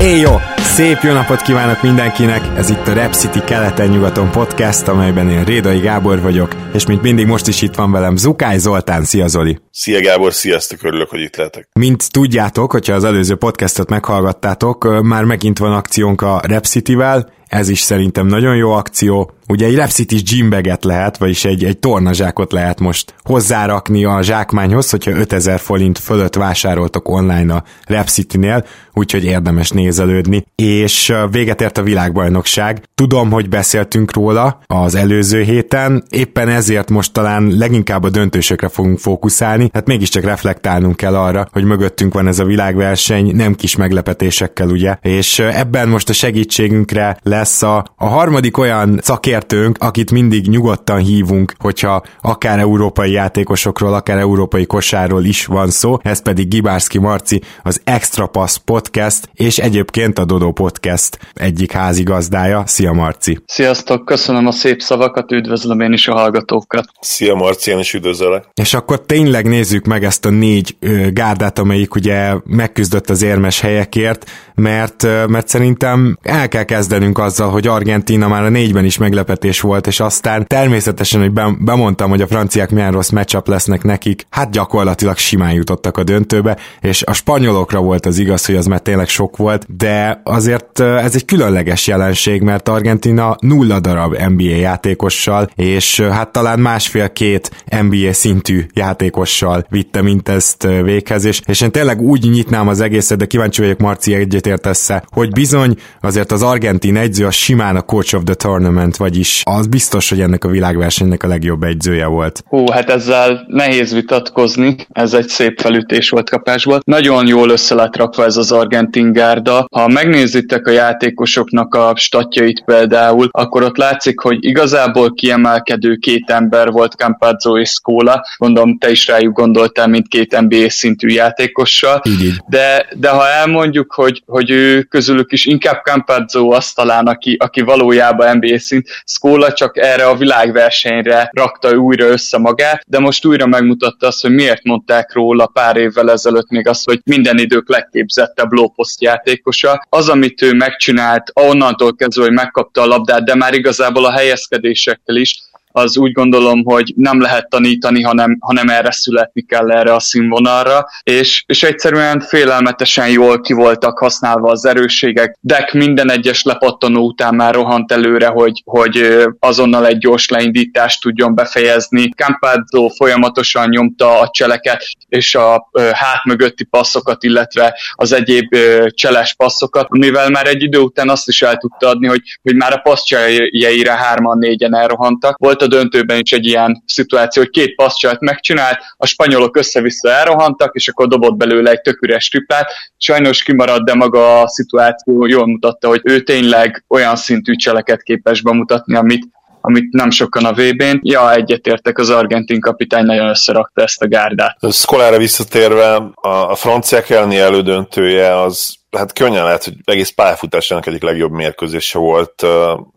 Éj jó! Szép jó napot kívánok mindenkinek! Ez itt a Rep City keleten-nyugaton podcast, amelyben én Rédai Gábor vagyok, és mint mindig most is itt van velem Zukály Zoltán. Szia Zoli! Szia Gábor, sziasztok, örülök, hogy itt lehetek. Mint tudjátok, hogyha az előző podcastot meghallgattátok, már megint van akciónk a Rep City-vel, ez is szerintem nagyon jó akció. Ugye egy Repsitis gymbaget lehet, vagyis egy, egy tornazsákot lehet most hozzárakni a zsákmányhoz, hogyha 5000 forint fölött vásároltok online a Repcity-nél, úgyhogy érdemes nézelődni. És véget ért a világbajnokság. Tudom, hogy beszéltünk róla az előző héten, éppen ezért most talán leginkább a döntősökre fogunk fókuszálni, hát mégiscsak reflektálnunk kell arra, hogy mögöttünk van ez a világverseny, nem kis meglepetésekkel, ugye, és ebben most a segítségünkre lesz a, a harmadik olyan szakértőnk, akit mindig nyugodtan hívunk, hogyha akár európai játékosokról, akár európai kosárról is van szó, ez pedig Gibárszki Marci, az Extra Pass Podcast, és egyébként a Dodo Podcast egyik házigazdája. Szia Marci! Sziasztok, köszönöm a szép szavakat, üdvözlöm én is a hallgatókat. Szia Marci, én is üdvözöllek. És akkor tényleg nézzük meg ezt a négy ö, gárdát, amelyik ugye megküzdött az érmes helyekért, mert, ö, mert szerintem el kell kezdenünk azzal, hogy Argentina már a négyben is meglepetés volt, és aztán természetesen, hogy bemondtam, hogy a franciák milyen rossz matchup lesznek nekik, hát gyakorlatilag simán jutottak a döntőbe, és a spanyolokra volt az igaz, hogy az már tényleg sok volt, de azért ez egy különleges jelenség, mert Argentina nulla darab NBA játékossal, és hát talán másfél-két NBA szintű játékossal vitte mindezt véghez, és, én tényleg úgy nyitnám az egészet, de kíváncsi vagyok Marci egyetértesz hogy bizony azért az argentin egyző a simán a coach of the tournament, vagyis az biztos, hogy ennek a világversenynek a legjobb egyzője volt. Hú, hát ezzel nehéz vitatkozni, ez egy szép felütés volt kapásból. Nagyon jól össze lett rakva ez az argentin gárda. Ha megnézitek a játékosoknak a statjait például, akkor ott látszik, hogy igazából kiemelkedő két ember volt Campazzo és Scola. Gondolom, te is rájuk gondoltál, mint két NBA szintű játékossal. De, de ha elmondjuk, hogy, hogy ő közülük is inkább Campazzo az talán, aki, aki valójában NBA szint, Skola csak erre a világversenyre rakta újra össze magát, de most újra megmutatta azt, hogy miért mondták róla pár évvel ezelőtt még azt, hogy minden idők legképzettebb lóposzt játékosa. Az, amit ő megcsinált, onnantól kezdve, hogy megkapta a labdát, de már igazából a helyezkedésekkel is, az úgy gondolom, hogy nem lehet tanítani, hanem, hanem erre születni kell erre a színvonalra, és, és egyszerűen félelmetesen jól ki voltak használva az erősségek. Deck minden egyes lepattanó után már rohant előre, hogy, hogy azonnal egy gyors leindítást tudjon befejezni. Campazzo folyamatosan nyomta a cseleket és a hát mögötti passzokat, illetve az egyéb cseles passzokat, mivel már egy idő után azt is el tudta adni, hogy, hogy már a passzjaira hárman, négyen elrohantak. Volt a döntőben is egy ilyen szituáció, hogy két passzcsalt megcsinált, a spanyolok össze-vissza elrohantak, és akkor dobott belőle egy tök üres triplát. Sajnos kimaradt, de maga a szituáció jól mutatta, hogy ő tényleg olyan szintű cseleket képes bemutatni, amit, amit nem sokan a VB-n. Ja, egyetértek, az argentin kapitány nagyon összerakta ezt a gárdát. Szkolára visszatérve, a, a franciák elleni elődöntője az hát könnyen lehet, hogy egész pályafutásának egyik legjobb mérkőzése volt.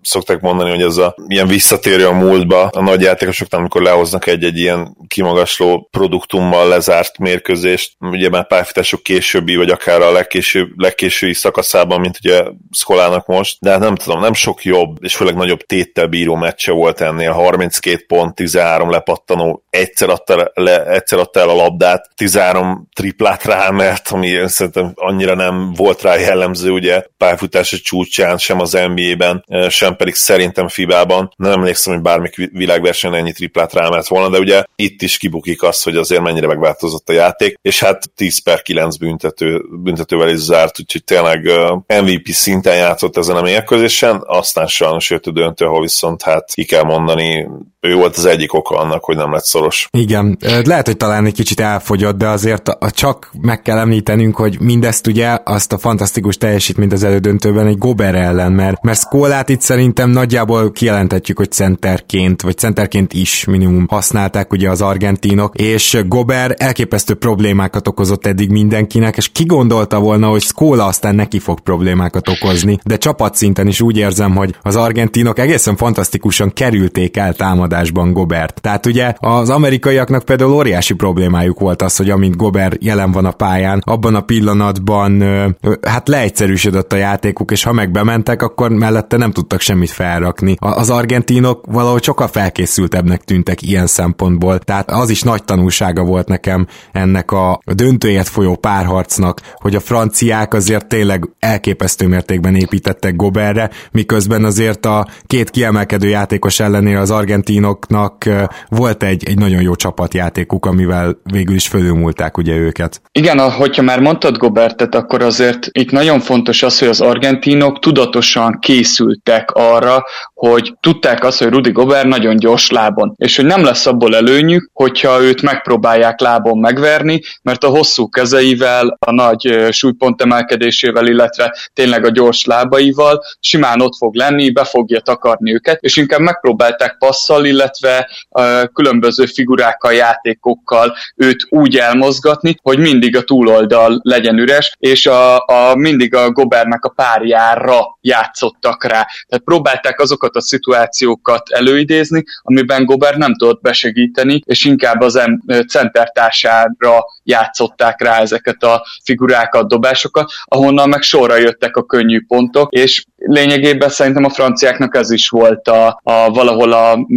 Szokták mondani, hogy ez a ilyen visszatérő a múltba. A nagy játékosoknak, amikor lehoznak egy-egy ilyen kimagasló produktummal lezárt mérkőzést, ugye már pályafutások későbbi, vagy akár a legkésőbb, legkésőbbi szakaszában, mint ugye Szkolának most, de hát nem tudom, nem sok jobb, és főleg nagyobb téttel bíró meccse volt ennél, 32 pont, 13 lepattanó, egyszer adta, le, egyszer adta el a labdát, 13 triplát rámelt, ami szerintem annyira nem volt rá jellemző ugye pályafutása csúcsán, sem az NBA-ben, sem pedig szerintem FIBA-ban. Nem emlékszem, hogy bármik világversenyen ennyi triplát rámelt volna, de ugye itt is kibukik az, hogy azért mennyire megváltozott a játék, és hát 10 per 9 büntető, büntetővel is zárt, úgyhogy tényleg MVP szinten játszott ezen a mérkőzésen, aztán sajnos jött a döntő, ahol viszont hát ki kell mondani, ő volt az egyik oka annak, hogy nem lett szoros. Igen, lehet, hogy talán egy kicsit elfogyott, de azért csak meg kell említenünk, hogy mindezt ugye azt a fantasztikus teljesítményt az elődöntőben egy Gober ellen, mert, mert Szkólát itt szerintem nagyjából kijelentetjük, hogy centerként, vagy centerként is minimum használták ugye az argentinok, és Gober elképesztő problémákat okozott eddig mindenkinek, és ki gondolta volna, hogy Skóla aztán neki fog problémákat okozni, de csapatszinten is úgy érzem, hogy az argentinok egészen fantasztikusan kerülték el támadásban Gobert. Tehát ugye az amerikaiaknak például óriási problémájuk volt az, hogy amint Gobert jelen van a pályán, abban a pillanatban hát leegyszerűsödött a játékuk, és ha meg bementek, akkor mellette nem tudtak semmit felrakni. Az argentinok valahogy sokkal felkészültebbnek tűntek ilyen szempontból, tehát az is nagy tanulsága volt nekem ennek a döntőjét folyó párharcnak, hogy a franciák azért tényleg elképesztő mértékben építettek Goberre, miközben azért a két kiemelkedő játékos ellenére az argentinoknak volt egy, egy nagyon jó csapatjátékuk, amivel végül is fölülmúlták ugye őket. Igen, hogyha már mondtad Gobertet, akkor azért itt nagyon fontos az, hogy az argentinok tudatosan készültek arra, hogy tudták azt, hogy Rudi Gobert nagyon gyors lábon, és hogy nem lesz abból előnyük, hogyha őt megpróbálják lábon megverni, mert a hosszú kezeivel, a nagy súlypont emelkedésével, illetve tényleg a gyors lábaival simán ott fog lenni, be fogja takarni őket, és inkább megpróbálták passzal, illetve különböző figurákkal, játékokkal őt úgy elmozgatni, hogy mindig a túloldal legyen üres, és a, a mindig a Gobernek a párjára játszottak rá. Tehát próbálták azokat a szituációkat előidézni, amiben Gober nem tudott besegíteni, és inkább az em- centertársára játszották rá ezeket a figurákat, dobásokat, ahonnan meg sorra jöttek a könnyű pontok, és lényegében szerintem a franciáknak ez is volt a, a valahol a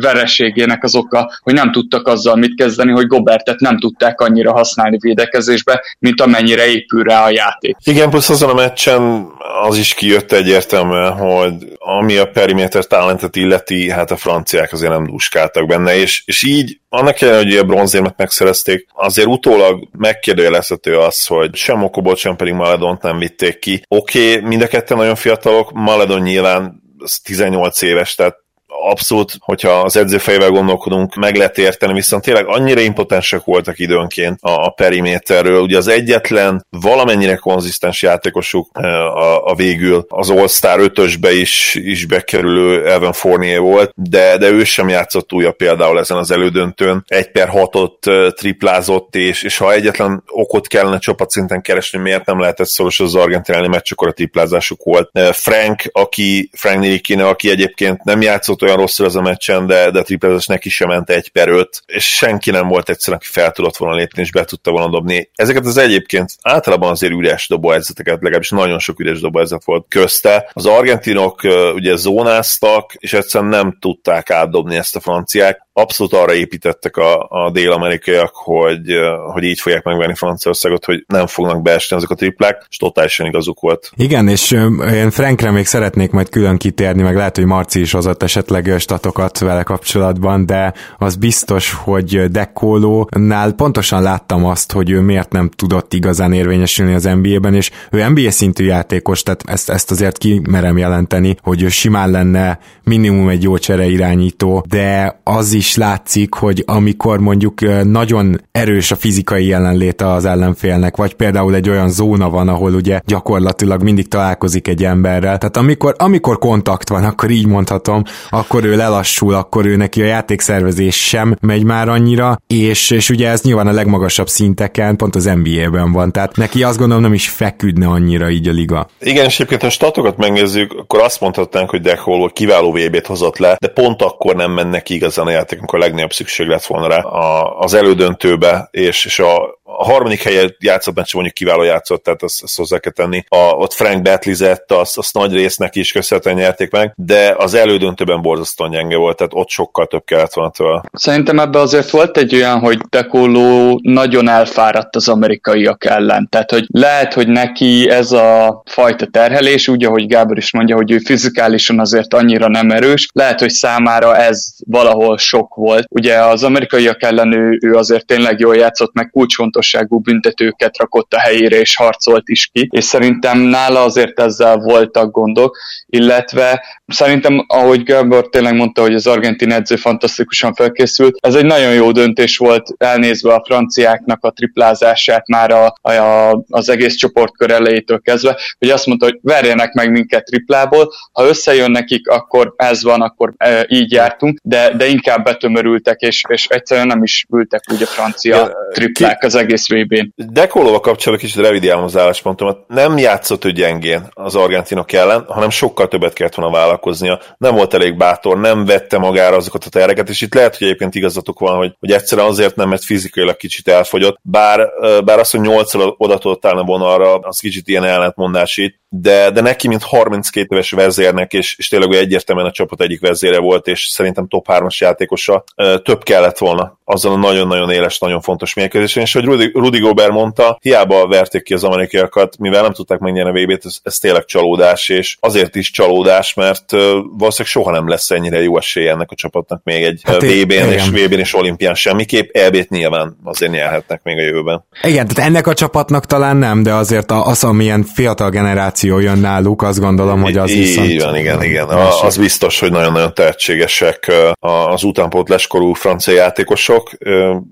vereségének az oka, hogy nem tudtak azzal mit kezdeni, hogy Gobertet nem tudták annyira használni védekezésbe, mint amennyire épül rá a játék. Igen, plusz azon a meccsen az is kijött egyértelműen, hogy ami a periméter talentet illeti, hát a franciák azért nem dúskáltak benne, és, és így annak ellenére, hogy a bronzérmet megszerezték, azért utólag megkérdőjelezhető az, hogy sem Okobot, sem pedig Maledont nem vitték ki. Oké, okay, mind a ketten nagyon fiatalok, Maledon nyilván 18 éves, tehát abszolút, hogyha az edzőfejével gondolkodunk, meg lehet érteni, viszont tényleg annyira impotensek voltak időnként a, a periméterről. Ugye az egyetlen valamennyire konzisztens játékosuk e, a, a végül az All-Star 5-ösbe is, is bekerülő Evan Fournier volt, de, de ő sem játszott újra például ezen az elődöntőn. Egy per hatot e, triplázott, és, és ha egyetlen okot kellene csapatszinten keresni, miért nem lehetett szoros az argentinálni meccs, akkor a triplázásuk volt. E, Frank, aki, Frank Nirikine, aki egyébként nem játszott olyan rosszul az a meccsen, de, de a triplezes neki sem ment egy per öt, és senki nem volt egyszerűen, aki fel tudott volna lépni, és be tudta volna dobni. Ezeket az egyébként általában azért üres dobóhelyzeteket, legalábbis nagyon sok üres dobóhelyzet volt közte. Az argentinok ugye zónáztak, és egyszerűen nem tudták átdobni ezt a franciák abszolút arra építettek a, a dél-amerikaiak, hogy, hogy így fogják megvenni Franciaországot, hogy nem fognak beesni azok a triplák, és totálisan igazuk volt. Igen, és én Frankre még szeretnék majd külön kitérni, meg lehet, hogy Marci is hozott esetleg statokat vele kapcsolatban, de az biztos, hogy Dekólónál pontosan láttam azt, hogy ő miért nem tudott igazán érvényesülni az NBA-ben, és ő NBA szintű játékos, tehát ezt, ezt azért kimerem jelenteni, hogy ő simán lenne minimum egy jó csere irányító, de az is is látszik, hogy amikor mondjuk nagyon erős a fizikai jelenléte az ellenfélnek, vagy például egy olyan zóna van, ahol ugye gyakorlatilag mindig találkozik egy emberrel, tehát amikor, amikor kontakt van, akkor így mondhatom, akkor ő lelassul, akkor ő neki a játékszervezés sem megy már annyira, és, és ugye ez nyilván a legmagasabb szinteken, pont az NBA-ben van, tehát neki azt gondolom nem is feküdne annyira így a liga. Igen, és egyébként ha statokat megnézzük, akkor azt mondhatnánk, hogy Decholó kiváló VB-t hozott le, de pont akkor nem mennek igazán a játék, amikor a legnagyobb szükség lett volna rá a, az elődöntőbe, és, és a, a harmadik helyet játszott meccs mondjuk kiváló játszott, tehát azt, azt hozzá kell tenni. A, ott Frank Betlizett, azt, azt nagy résznek is köszönhetően nyerték meg, de az elődöntőben borzasztóan gyenge volt, tehát ott sokkal több kellett volna tőle. Szerintem ebben azért volt egy olyan, hogy Dekoló nagyon elfáradt az amerikaiak ellen. Tehát, hogy lehet, hogy neki ez a fajta terhelés, úgy, ahogy Gábor is mondja, hogy ő fizikálisan azért annyira nem erős, lehet, hogy számára ez valahol sok volt. Ugye az amerikaiak ellen ő, ő azért tényleg jól játszott, meg kulcsfontos fontosságú büntetőket rakott a helyére és harcolt is ki, és szerintem nála azért ezzel voltak gondok, illetve szerintem, ahogy Gábor tényleg mondta, hogy az argentin edző fantasztikusan felkészült, ez egy nagyon jó döntés volt elnézve a franciáknak a triplázását már a, a, az egész csoportkör elejétől kezdve, hogy azt mondta, hogy verjenek meg minket triplából, ha összejön nekik, akkor ez van, akkor e, így jártunk, de, de inkább betömörültek, és, és egyszerűen nem is ültek úgy a francia ja, triplák ki, az egész VB-n. Dekolóval kapcsolatban kicsit revidiálom az álláspontomat. Nem játszott ő gyengén az argentinok ellen, hanem sokkal többet kellett volna vállalkoznia. Nem volt elég bátor, nem vette magára azokat a tereket, és itt lehet, hogy egyébként igazatok van, hogy, hogy egyszerűen azért nem, mert fizikailag kicsit elfogyott. Bár, bár az, hogy nyolcszor oda tudott állni vonalra, az kicsit ilyen ellentmondás itt, de, de neki, mint 32 éves vezérnek, és, és tényleg egyértelműen a csapat egyik vezére volt, és szerintem top 3-as játékosa, több kellett volna azzal a nagyon-nagyon éles, nagyon fontos mérkőzésen, és hogy Rudy, Rudy Gobert mondta, hiába verték ki az amerikaiakat, mivel nem tudták megnyerni a VB-t, ez, ez tényleg csalódás, és azért is csalódás, mert valószínűleg soha nem lesz ennyire jó esélye ennek a csapatnak még egy hát VB-n és VB-n és olimpián semmiképp, elbét nyilván azért nyerhetnek még a jövőben. Igen, tehát ennek a csapatnak talán nem, de azért az, amilyen fiatal generáció jön náluk, azt gondolom, hogy az viszont... Igen, igen, igen. A, az biztos, hogy nagyon-nagyon tehetségesek az utánpótláskorú francia játékosok,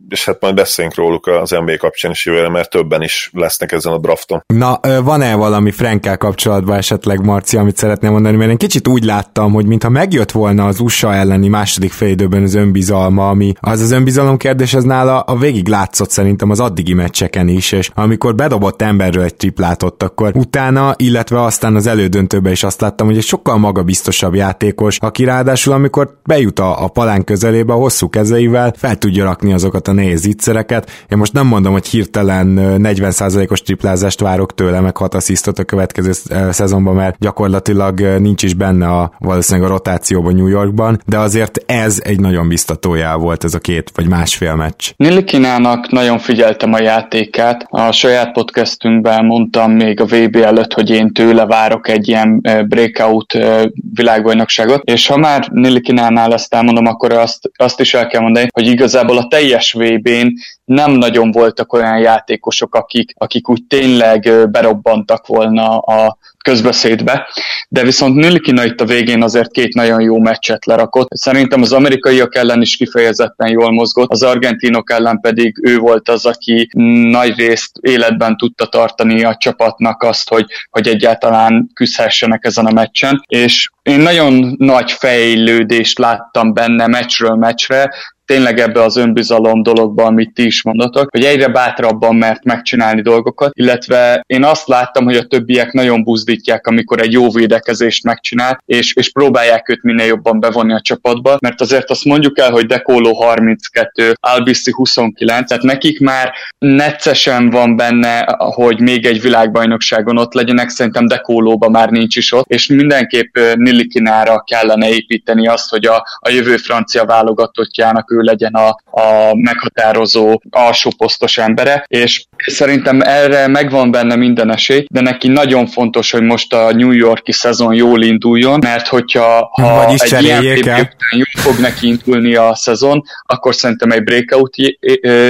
és hát majd beszéljünk róluk az NBA kapcsán is jövőre, mert többen is lesznek ezen a drafton. Na, van-e valami Frankel kapcsolatban esetleg, Marci, amit szeretném mondani, mert én kicsit úgy láttam, hogy mintha megjött volna az USA elleni második félidőben az önbizalma, ami az az önbizalom kérdés, az nála a végig látszott szerintem az addigi meccseken is, és amikor bedobott emberről egy triplátot, akkor utána, illetve aztán az elődöntőben is azt láttam, hogy egy sokkal magabiztosabb játékos, aki ráadásul amikor bejut a, a palán közelébe a hosszú kezeivel, fel tudja rakni azokat a nehéz ígyszereket. Én most nem mondom, hogy hirtelen 40%-os triplázást várok tőle, meg 6 asszisztot a következő szezonban, mert gyakorlatilag nincs is benne a valószínűleg a rotációban New Yorkban, de azért ez egy nagyon biztatójá volt ez a két vagy másfél meccs. Nilikinának nagyon figyeltem a játékát. A saját podcastünkben mondtam még a VB előtt, hogy én tőle várok egy ilyen breakout világbajnokságot, és ha már Nilikinánál ezt elmondom, akkor azt, azt is el kell mondani, hogy igazából a teljes VB-n nem nagyon voltak olyan játékosok, akik, akik úgy tényleg berobbantak volna a közbeszédbe, de viszont Nilkina itt a végén azért két nagyon jó meccset lerakott. Szerintem az amerikaiak ellen is kifejezetten jól mozgott, az argentinok ellen pedig ő volt az, aki nagy részt életben tudta tartani a csapatnak azt, hogy, hogy egyáltalán küzdhessenek ezen a meccsen, és én nagyon nagy fejlődést láttam benne meccsről meccsre, tényleg ebbe az önbizalom dologba, amit ti is mondatok, hogy egyre bátrabban mert megcsinálni dolgokat, illetve én azt láttam, hogy a többiek nagyon buzdítják, amikor egy jó védekezést megcsinál, és, és próbálják őt minél jobban bevonni a csapatba, mert azért azt mondjuk el, hogy Dekolo 32, Albiszi 29, tehát nekik már neccesen van benne, hogy még egy világbajnokságon ott legyenek, szerintem Dekólóba már nincs is ott, és mindenképp Nilikinára kellene építeni azt, hogy a, a jövő francia válogatottjának ő legyen a, a meghatározó alsó posztos embere, és szerintem erre megvan benne minden esély, de neki nagyon fontos, hogy most a New Yorki szezon jól induljon, mert hogyha ha egy ilyen jól fog neki indulni a szezon, akkor szerintem egy breakout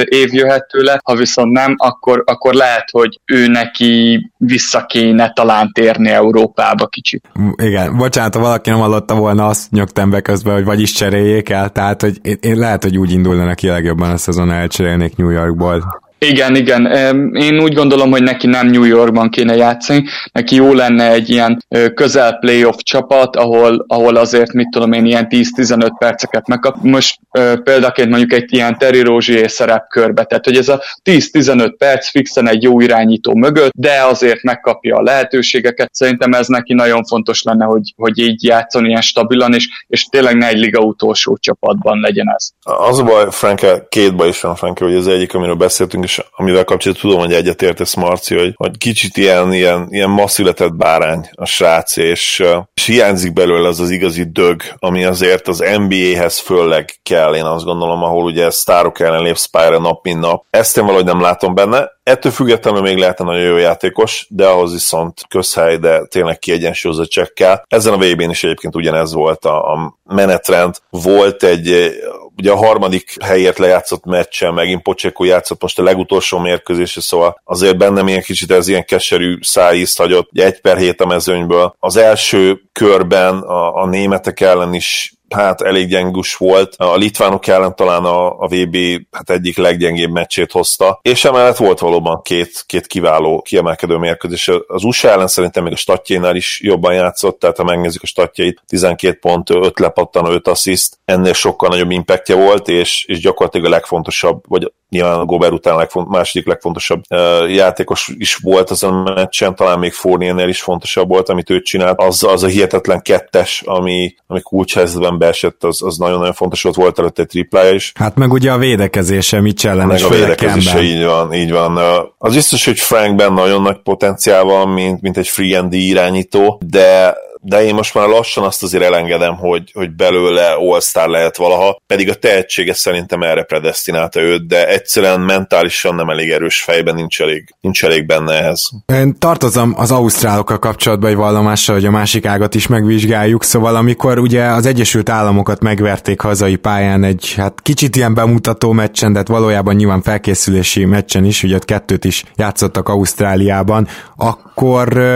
év jöhet tőle, ha viszont nem, akkor, akkor lehet, hogy ő neki vissza kéne talán térni Európába kicsit. Igen, bocsánat, ha valaki nem hallotta volna, azt nyögtem be közben, hogy vagyis cseréljék el, tehát hogy én, én lehet, hogy úgy indulna neki legjobban a szezon, elcserélnék New Yorkból. Igen, igen. Én úgy gondolom, hogy neki nem New Yorkban kéne játszani, neki jó lenne egy ilyen közel playoff csapat, ahol, ahol azért, mit tudom én, ilyen 10-15 perceket megkap. Most példaként mondjuk egy ilyen Terry Rozier szerepkörbe, tehát hogy ez a 10-15 perc fixen egy jó irányító mögött, de azért megkapja a lehetőségeket. Szerintem ez neki nagyon fontos lenne, hogy, hogy így játszon ilyen stabilan, és, és tényleg ne egy liga utolsó csapatban legyen ez. Az a baj, Franke, két baj is van, Franke, hogy az egyik, amiről beszéltünk, és amivel kapcsolatban tudom, hogy egyetértesz, Marci, hogy, hogy kicsit ilyen, ilyen, ilyen ma született bárány a srác, és, és hiányzik belőle az az igazi dög, ami azért az NBA-hez fölleg kell, én azt gondolom, ahol ugye sztárok ellen lépsz pályára nap, mint nap. Ezt én valahogy nem látom benne, Ettől függetlenül még lehetne nagyon jó játékos, de ahhoz viszont közhely, de tényleg kiegyensúlyozott kell. Ezen a vb n is egyébként ugyanez volt a, a menetrend. Volt egy ugye a harmadik helyért lejátszott meccsen, megint Pocséko játszott most a legutolsó mérkőzésre, szóval azért bennem ilyen kicsit ez ilyen keserű szájízt hagyott, egy per hét a mezőnyből. Az első körben a, a németek ellen is hát elég gyengus volt. A litvánok ellen talán a, a VB hát egyik leggyengébb meccsét hozta, és emellett volt valóban két, két kiváló, kiemelkedő mérkőzés. Az USA ellen szerintem még a statjénál is jobban játszott, tehát ha megnézzük a statjait, 12 pont, 5 lepattan, 5 assziszt, ennél sokkal nagyobb impactja volt, és, és gyakorlatilag a legfontosabb, vagy nyilván a Gobert után legfont, második legfontosabb uh, játékos is volt azon a meccsen, talán még Fourniernél is fontosabb volt, amit ő csinált. Az, az a hihetetlen kettes, ami, ami kulcshelyzetben beesett, az, az nagyon-nagyon fontos volt, volt előtte egy triplája is. Hát meg ugye a védekezése, mit ellen Meg a védekezése, így van, így van. Az biztos, hogy Frankben nagyon nagy potenciál van, mint, mint egy free and irányító, de de én most már lassan azt azért elengedem, hogy, hogy belőle all lehet valaha, pedig a tehetsége szerintem erre predestinálta őt, de egyszerűen mentálisan nem elég erős fejben, nincs elég, nincs elég benne ehhez. Én tartozom az ausztrálokkal kapcsolatban egy vallomással, hogy a másik ágat is megvizsgáljuk, szóval amikor ugye az Egyesült Államokat megverték hazai pályán egy hát kicsit ilyen bemutató meccsen, de hát valójában nyilván felkészülési meccsen is, ugye ott kettőt is játszottak Ausztráliában, akkor,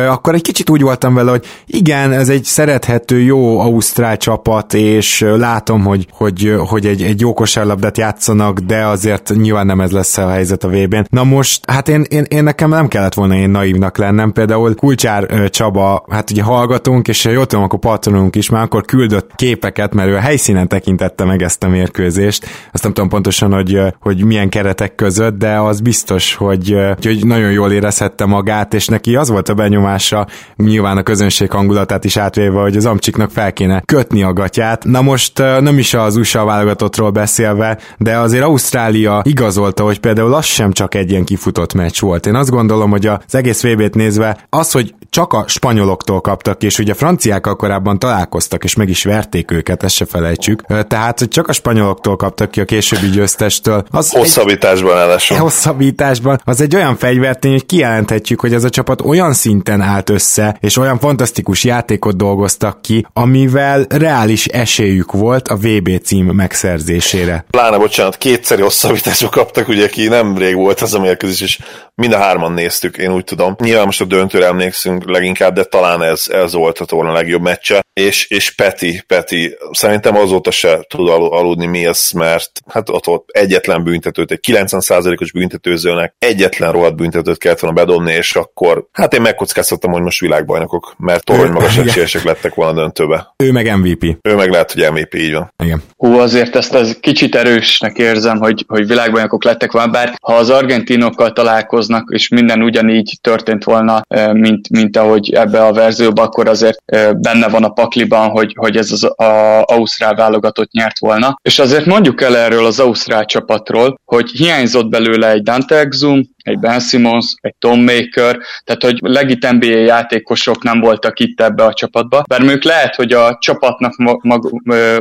akkor egy kicsit úgy voltam vele, hogy igen, ez egy szerethető, jó ausztrál csapat, és látom, hogy, hogy, hogy egy, egy jó kosárlabdát játszanak, de azért nyilván nem ez lesz a helyzet a VB-n. Na most, hát én, én, én nekem nem kellett volna én naívnak lennem, például Kulcsár Csaba, hát ugye hallgatunk, és jól tudom, akkor patronunk is, már akkor küldött képeket, mert ő a helyszínen tekintette meg ezt a mérkőzést. Azt nem tudom pontosan, hogy, hogy milyen keretek között, de az biztos, hogy, hogy nagyon jól érezhette magát, és neki az volt a benyomása, nyilván a közönség hangulatát is átvéve, hogy az Amcsiknak fel kéne kötni a gatyát. Na most nem is az USA válogatottról beszélve, de azért Ausztrália igazolta, hogy például az sem csak egy ilyen kifutott meccs volt. Én azt gondolom, hogy az egész VB-t nézve az, hogy csak a spanyoloktól kaptak, és ugye a franciákkal korábban találkoztak, és meg is verték őket, ezt se felejtsük. Tehát, hogy csak a spanyoloktól kaptak ki a későbbi győztestől. Az hosszabbításban egy, Hosszabbításban. Az egy olyan fegyvertény, hogy kijelenthetjük, hogy ez a csapat olyan szinten állt össze, és olyan fantasztikus játékot dolgoztak ki, amivel reális esélyük volt a VB cím megszerzésére. Pláne, bocsánat, kétszeri hosszabbításba kaptak, ugye ki nem rég volt az a mérkőzés, és mind a hárman néztük, én úgy tudom. Nyilván most a döntőre emlékszünk leginkább, de talán ez, ez volt a torna legjobb meccse. És, és Peti, Peti, szerintem azóta se tud aludni Mills, mert hát ott volt egyetlen büntetőt, egy 90%-os büntetőzőnek egyetlen rohadt büntetőt kellett volna bedobni, és akkor hát én megkockáztattam, hogy most világbajnokok, mert torony magas esélyesek lettek volna döntőbe. Ő meg MVP. Ő meg lehet, hogy MVP, így van. Igen. Hú, azért ezt az kicsit erősnek érzem, hogy, hogy világbajnokok lettek volna, bár ha az argentinokkal találkoznak, és minden ugyanígy történt volna, mint, mint ahogy ebbe a verzióban, akkor azért benne van a pakliban, hogy, hogy ez az a, ausztrál válogatott nyert volna. És azért mondjuk el erről az ausztrál csapatról, hogy hiányzott belőle egy Dante Exum, egy Ben Simmons, egy Tom Maker, tehát hogy legit NBA játékosok nem voltak itt ebbe a csapatba, bár ők lehet, hogy a csapatnak mag-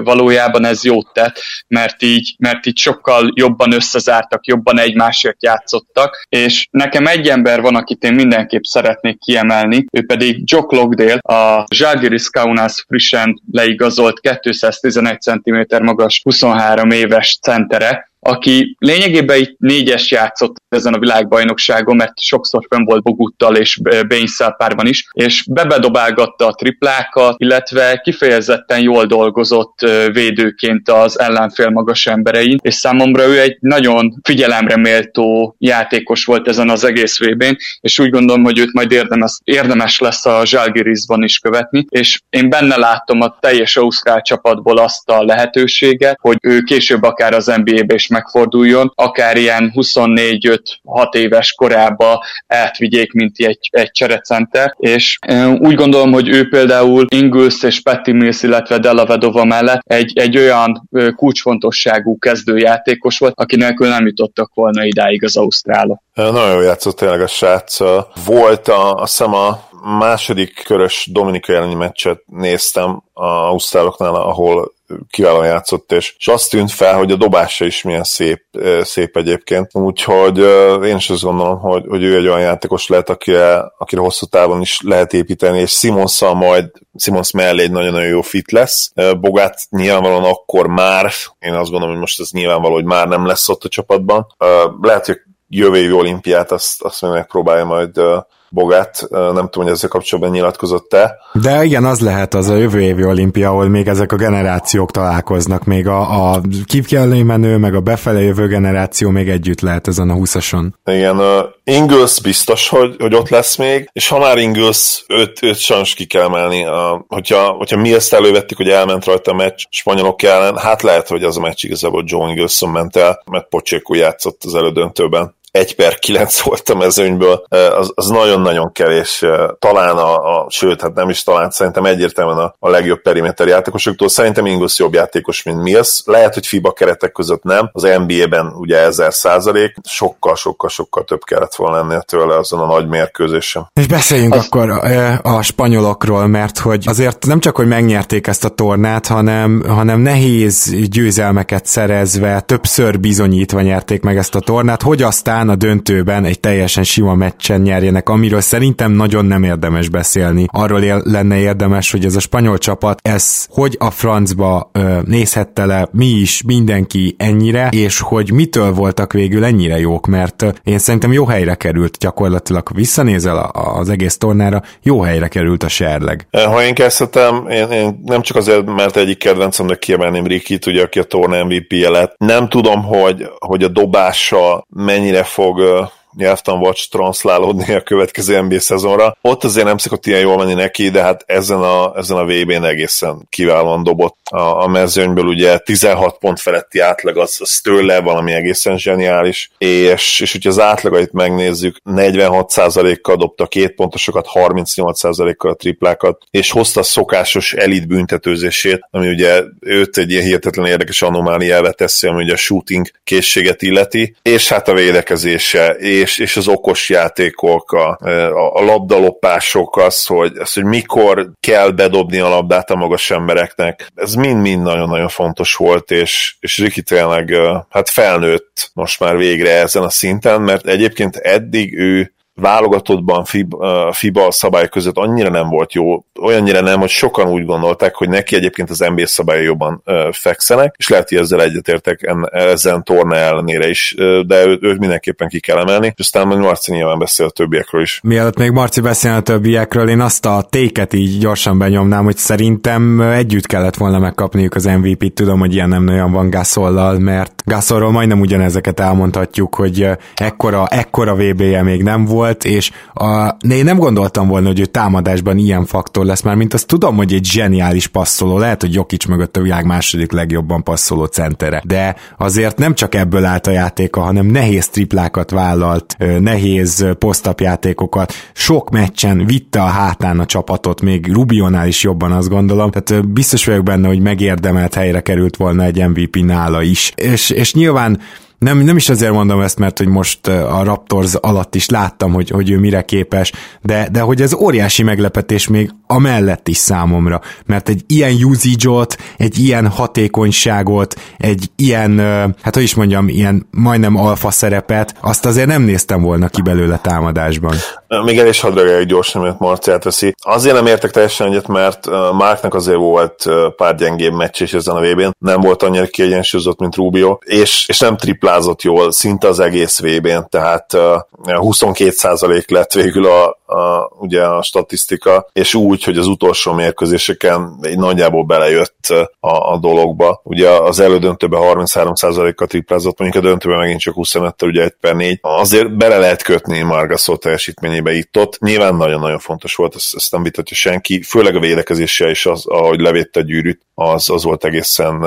valójában ez jót tett, mert így, mert így sokkal jobban összezártak, jobban egymásért játszottak, és nekem egy ember van, akit én mindenképp szeretnék kiemelni, ő pedig Jock Logdale, a Žalgiris Kaunas frissen leigazolt 211 cm magas 23 éves centere, aki lényegében itt négyes játszott ezen a világbajnokságon, mert sokszor fenn volt Boguttal és Bainszel párban is, és bebedobálgatta a triplákat, illetve kifejezetten jól dolgozott védőként az ellenfél magas emberein, és számomra ő egy nagyon figyelemre méltó játékos volt ezen az egész vb és úgy gondolom, hogy őt majd érdemes, érdemes lesz a Zsalgirisban is követni, és én benne látom a teljes Ausztrál csapatból azt a lehetőséget, hogy ő később akár az NBA-be is megforduljon, akár ilyen 24-5-6 éves korába átvigyék, mint egy, egy cserecenter, és úgy gondolom, hogy ő például Ingles és Petty Mills, illetve Della Vedova mellett egy, egy olyan kulcsfontosságú kezdőjátékos volt, aki nélkül nem jutottak volna idáig az Ausztrálok. Nagyon jól játszott tényleg a srác. Volt a, azt hiszem a második körös Dominika elleni meccset néztem a Ausztráloknál, ahol kiválóan játszott, és, és azt tűnt fel, hogy a dobása is milyen szép, szép egyébként. Úgyhogy én is azt gondolom, hogy, hogy ő egy olyan játékos lehet, akire, akire hosszú távon is lehet építeni, és Simonszal majd Simons mellé egy nagyon-nagyon jó fit lesz. Bogát nyilvánvalóan akkor már, én azt gondolom, hogy most ez nyilvánvaló, hogy már nem lesz ott a csapatban. Lehet, hogy jövő évi olimpiát azt, azt meg megpróbálja majd Bogát, nem tudom, hogy ezzel kapcsolatban nyilatkozott-e. De igen, az lehet az a jövő évi olimpia, ahol még ezek a generációk találkoznak, még a, a kívkelé menő, meg a befele jövő generáció még együtt lehet ezen a 20-ason. Igen, uh, Ingles biztos, hogy, hogy ott lesz még, és ha már Ingles, őt, őt sajnos ki kell emelni. Uh, hogyha, hogyha mi ezt elővettük, hogy elment rajta a meccs spanyolok ellen, hát lehet, hogy az a meccs igazából John Ingleson ment el, mert Pocsékó játszott az elődöntőben. 1 per 9 volt a mezőnyből, az, az nagyon-nagyon kevés. Talán a, a, sőt, hát nem is talán, szerintem egyértelműen a, a legjobb periméter játékosoktól. Szerintem Ingles jobb játékos, mint Mills. Lehet, hogy FIBA keretek között nem. Az NBA-ben ugye 1000 százalék. Sokkal, sokkal, sokkal több kellett volna lennie tőle azon a nagy mérkőzésen. És beszéljünk az... akkor a, a spanyolokról, mert hogy azért nem csak, hogy megnyerték ezt a tornát, hanem, hanem nehéz győzelmeket szerezve, többször bizonyítva nyerték meg ezt a tornát, hogy aztán aztán a döntőben egy teljesen sima meccsen nyerjenek, amiről szerintem nagyon nem érdemes beszélni. Arról él, lenne érdemes, hogy ez a spanyol csapat, ez hogy a francba ö, nézhette le mi is, mindenki ennyire, és hogy mitől voltak végül ennyire jók, mert én szerintem jó helyre került gyakorlatilag, ha visszanézel a, az egész tornára, jó helyre került a serleg. Ha én kezdhetem, én, én nem csak azért, mert egyik kedvencem, de kiemelném Rikit, ugye, aki a torna MVP-je lett. Nem tudom, hogy, hogy a dobása mennyire fog nyelvtan watch transzlálódni a következő NBA szezonra. Ott azért nem szokott ilyen jól menni neki, de hát ezen a, ezen a VB-n egészen kiválóan dobott. A, a mezőnyből, ugye 16 pont feletti átlag, az, az tőle valami egészen zseniális, és, és hogyha az átlagait megnézzük, 46%-kal dobta két pontosokat, 38%-kal a triplákat, és hozta a szokásos elit büntetőzését, ami ugye őt egy ilyen hihetetlen érdekes anomáliára teszi, ami ugye a shooting készséget illeti, és hát a védekezése, és és, és az okos játékok, a, a, a labdalopások, az hogy, az, hogy mikor kell bedobni a labdát a magas embereknek, ez mind-mind nagyon-nagyon fontos volt, és, és Riki tényleg hát felnőtt most már végre ezen a szinten, mert egyébként eddig ő válogatottban FIBA, FIBA szabály között annyira nem volt jó, olyannyira nem, hogy sokan úgy gondolták, hogy neki egyébként az NBA szabálya jobban fekszenek, és lehet, hogy ezzel egyetértek en, ezen torna ellenére is, de őt, őt mindenképpen ki kell emelni, és aztán majd Marci nyilván beszél a többiekről is. Mielőtt még Marci beszél a többiekről, én azt a téket így gyorsan benyomnám, hogy szerintem együtt kellett volna megkapniuk az MVP-t, tudom, hogy ilyen nem olyan van Gasollal, mert Gasolról majdnem ugyanezeket elmondhatjuk, hogy ekkora, ekkora VB-je még nem volt, volt, és a, én nem gondoltam volna, hogy ő támadásban ilyen faktor lesz, már mint azt tudom, hogy egy zseniális passzoló, lehet, hogy Jokic mögött a világ második legjobban passzoló centere, de azért nem csak ebből állt a játéka, hanem nehéz triplákat vállalt, nehéz posztapjátékokat, sok meccsen vitte a hátán a csapatot, még Rubionál is jobban azt gondolom, tehát biztos vagyok benne, hogy megérdemelt helyre került volna egy MVP nála is. És, és nyilván nem, nem is azért mondom ezt, mert hogy most a Raptors alatt is láttam, hogy, hogy ő mire képes, de, de hogy ez óriási meglepetés még a mellett is számomra, mert egy ilyen usage egy ilyen hatékonyságot, egy ilyen, hát hogy is mondjam, ilyen majdnem alfa szerepet, azt azért nem néztem volna ki belőle támadásban. Még el is hadd gyorsan, mert Marci átveszi. Azért nem értek teljesen egyet, mert Marknak azért volt pár gyengébb meccs is ezen a vb nem volt annyira kiegyensúlyozott, mint Rubio, és, és nem triplázott jól szinte az egész VB-n, tehát 22% lett végül a, a, ugye a statisztika, és úgy, hogy az utolsó mérkőzéseken egy nagyjából belejött a, a dologba. Ugye az elődöntőben 33%-kal triplázott, mondjuk a döntőben megint csak 25 ugye 1 per 4. Azért bele lehet kötni Margasol teljesítményét eredményébe itt-ott. Nyilván nagyon-nagyon fontos volt, ezt, ezt nem vitatja senki, főleg a védekezése is, az, ahogy levédte a gyűrűt, az, az volt egészen,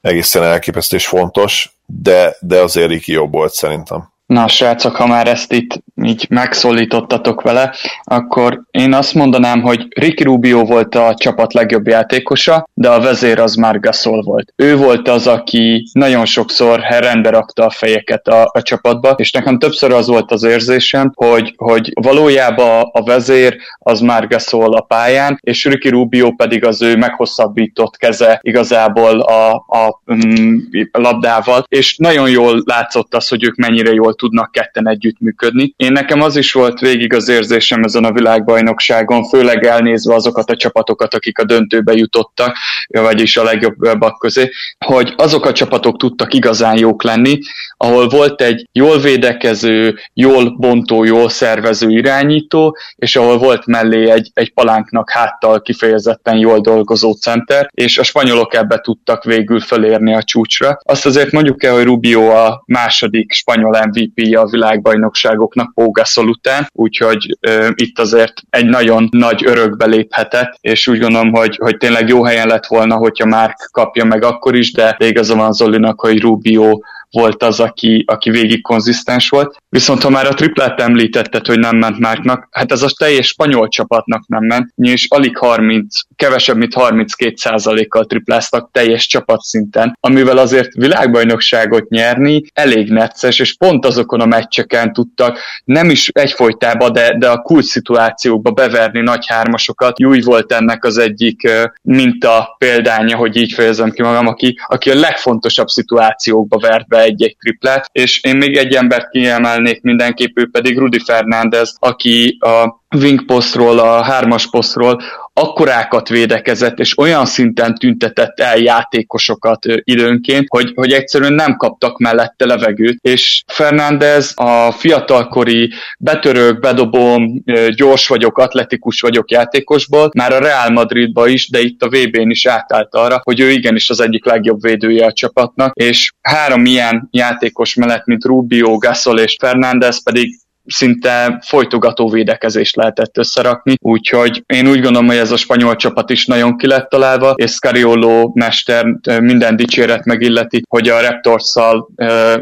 egészen elképesztő és fontos, de, de azért Riki jobb volt szerintem. Na, srácok, ha már ezt itt így megszólítottatok vele, akkor én azt mondanám, hogy Ricky Rubio volt a csapat legjobb játékosa, de a vezér az már Gasol volt. Ő volt az, aki nagyon sokszor rendbe rakta a fejeket a, a csapatba, és nekem többször az volt az érzésem, hogy, hogy valójában a vezér az már Gasol a pályán, és Ricky Rubio pedig az ő meghosszabbított keze igazából a, a, a, mm, labdával, és nagyon jól látszott az, hogy ők mennyire jól tudnak ketten együttműködni. Én nekem az is volt végig az érzésem ezen a világbajnokságon, főleg elnézve azokat a csapatokat, akik a döntőbe jutottak, vagyis a legjobbak közé, hogy azok a csapatok tudtak igazán jók lenni, ahol volt egy jól védekező, jól bontó, jól szervező irányító, és ahol volt mellé egy, egy palánknak háttal kifejezetten jól dolgozó center, és a spanyolok ebbe tudtak végül felérni a csúcsra. Azt azért mondjuk el, hogy Rubio a második spanyol MVP-je a világbajnokságoknak Pógaszol után, úgyhogy ö, itt azért egy nagyon nagy örökbe léphetett, és úgy gondolom, hogy, hogy tényleg jó helyen lett volna, hogyha már kapja meg akkor is, de igaza van Zolinak, hogy Rubio volt az, aki, aki végig konzisztens volt. Viszont ha már a triplát említetted, hogy nem ment Márknak, hát ez a teljes spanyol csapatnak nem ment, és alig 30, kevesebb, mint 32% kal tripláztak teljes csapatszinten, amivel azért világbajnokságot nyerni elég necces, és pont azokon a meccseken tudtak nem is egyfolytában, de, de a kulcs szituációkba beverni nagy hármasokat. Júj volt ennek az egyik minta példánya, hogy így fejezem ki magam, aki, aki a legfontosabb szituációkba vert be egy-egy triplát, és én még egy embert kiemelnék mindenképp, ő pedig Rudi Fernández, aki a wing postról, a hármas postról akkorákat védekezett, és olyan szinten tüntetett el játékosokat időnként, hogy, hogy egyszerűen nem kaptak mellette levegőt, és Fernández a fiatalkori betörők, bedobom, gyors vagyok, atletikus vagyok játékosból, már a Real Madridba is, de itt a VB-n is átállt arra, hogy ő igenis az egyik legjobb védője a csapatnak, és három ilyen játékos mellett, mint Rubio, Gasol és Fernández pedig szinte folytogató védekezést lehetett összerakni, úgyhogy én úgy gondolom, hogy ez a spanyol csapat is nagyon ki lett találva, és Scariolo mester minden dicséret megilleti, hogy a Raptorszal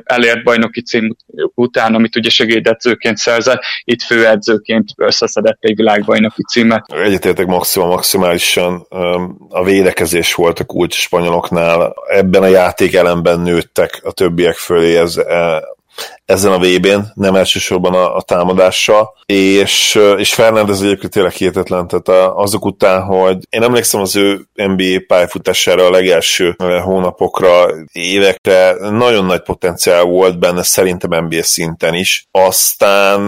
elért bajnoki cím után, amit ugye segédedzőként szerzett, itt főedzőként összeszedett egy világbajnoki címet. Egyetértek maximum, maximálisan a védekezés volt a kulcs spanyoloknál, ebben a játékelemben nőttek a többiek fölé, ez ezen a VB-n, nem elsősorban a, a támadással, és, és Fernández egyébként tényleg hihetetlen, tehát azok után, hogy én emlékszem az ő NBA pályafutására a legelső hónapokra, évekre, nagyon nagy potenciál volt benne szerintem NBA szinten is, aztán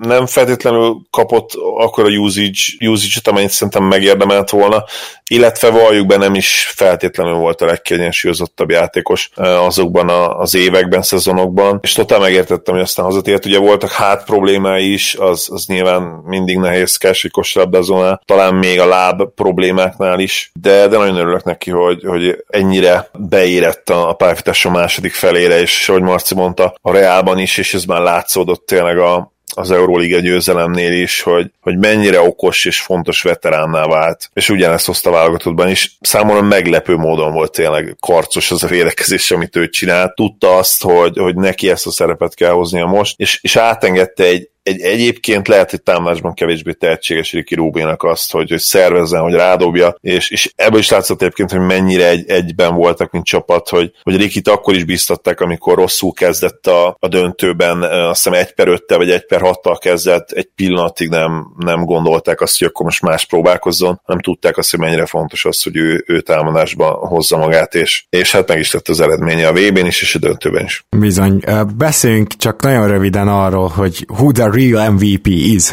nem feltétlenül kapott akkor a usage, usage-et, amennyit szerintem megérdemelt volna, illetve valljuk be nem is feltétlenül volt a legkiegyensúlyozottabb játékos azokban az években, szezonokban, és totál megértettem, hogy aztán hazatért. Ugye voltak hát problémái is, az, az nyilván mindig nehézkes egy kosárlabdázónál, talán még a láb problémáknál is, de, de nagyon örülök neki, hogy, hogy ennyire beérett a, a pályafutás a második felére, és ahogy Marci mondta, a Reálban is, és ez már látszódott tényleg a, az Euróliga győzelemnél is, hogy, hogy mennyire okos és fontos veteránná vált. És ugyanezt hozta válogatottban is. Számomra meglepő módon volt tényleg karcos az a védekezés, amit ő csinált. Tudta azt, hogy, hogy neki ezt a szerepet kell hoznia most, és, és átengedte egy, egy, egyébként lehet, hogy támadásban kevésbé tehetséges Ricky Rubinnak azt, hogy, hogy szervezzen, hogy rádobja, és, és ebből is látszott egyébként, hogy mennyire egy, egyben voltak, mint csapat, hogy, hogy Rikit akkor is biztatták, amikor rosszul kezdett a, a döntőben, azt hiszem egy per öttel vagy egy per hattal kezdett, egy pillanatig nem, nem gondolták azt, hogy akkor most más próbálkozzon, nem tudták azt, hogy mennyire fontos az, hogy ő, ő támadásba hozza magát, és, és hát meg is lett az eredménye a VB-n is, és a döntőben is. Bizony. Beszéljünk csak nagyon röviden arról, hogy who real MVP is.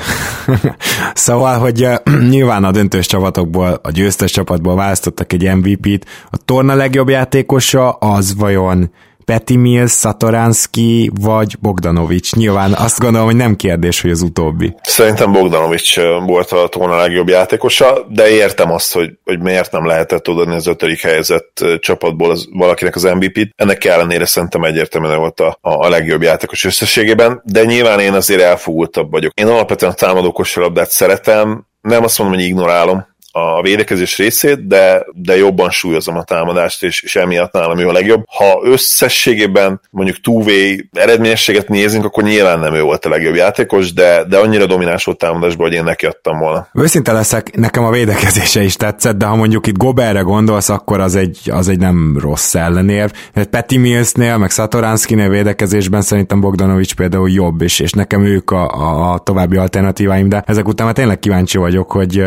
szóval, hogy nyilván a döntős csapatokból, a győztes csapatból választottak egy MVP-t. A torna legjobb játékosa az vajon Peti Mills, Satoranski vagy Bogdanovics. Nyilván azt gondolom, hogy nem kérdés, hogy az utóbbi. Szerintem Bogdanovics volt a torna legjobb játékosa, de értem azt, hogy, hogy miért nem lehetett odaadni az ötödik helyezett csapatból az, valakinek az MVP-t. Ennek ellenére szerintem egyértelműen volt a, a legjobb játékos összességében, de nyilván én azért elfogultabb vagyok. Én alapvetően a támadó kosárlabdát szeretem, nem azt mondom, hogy ignorálom, a védekezés részét, de, de jobban súlyozom a támadást, és, és emiatt nálam ő a legjobb. Ha összességében mondjuk two eredményességet nézünk, akkor nyilván nem ő volt a legjobb játékos, de, de annyira domináns volt támadásban, hogy én neki adtam volna. Őszinte leszek, nekem a védekezése is tetszett, de ha mondjuk itt Goberre gondolsz, akkor az egy, az egy nem rossz ellenérv. Petty Millsnél, meg Satoranskinél védekezésben szerintem Bogdanovics például jobb, és, és nekem ők a, a, a további alternatíváim, de ezek után már tényleg kíváncsi vagyok, hogy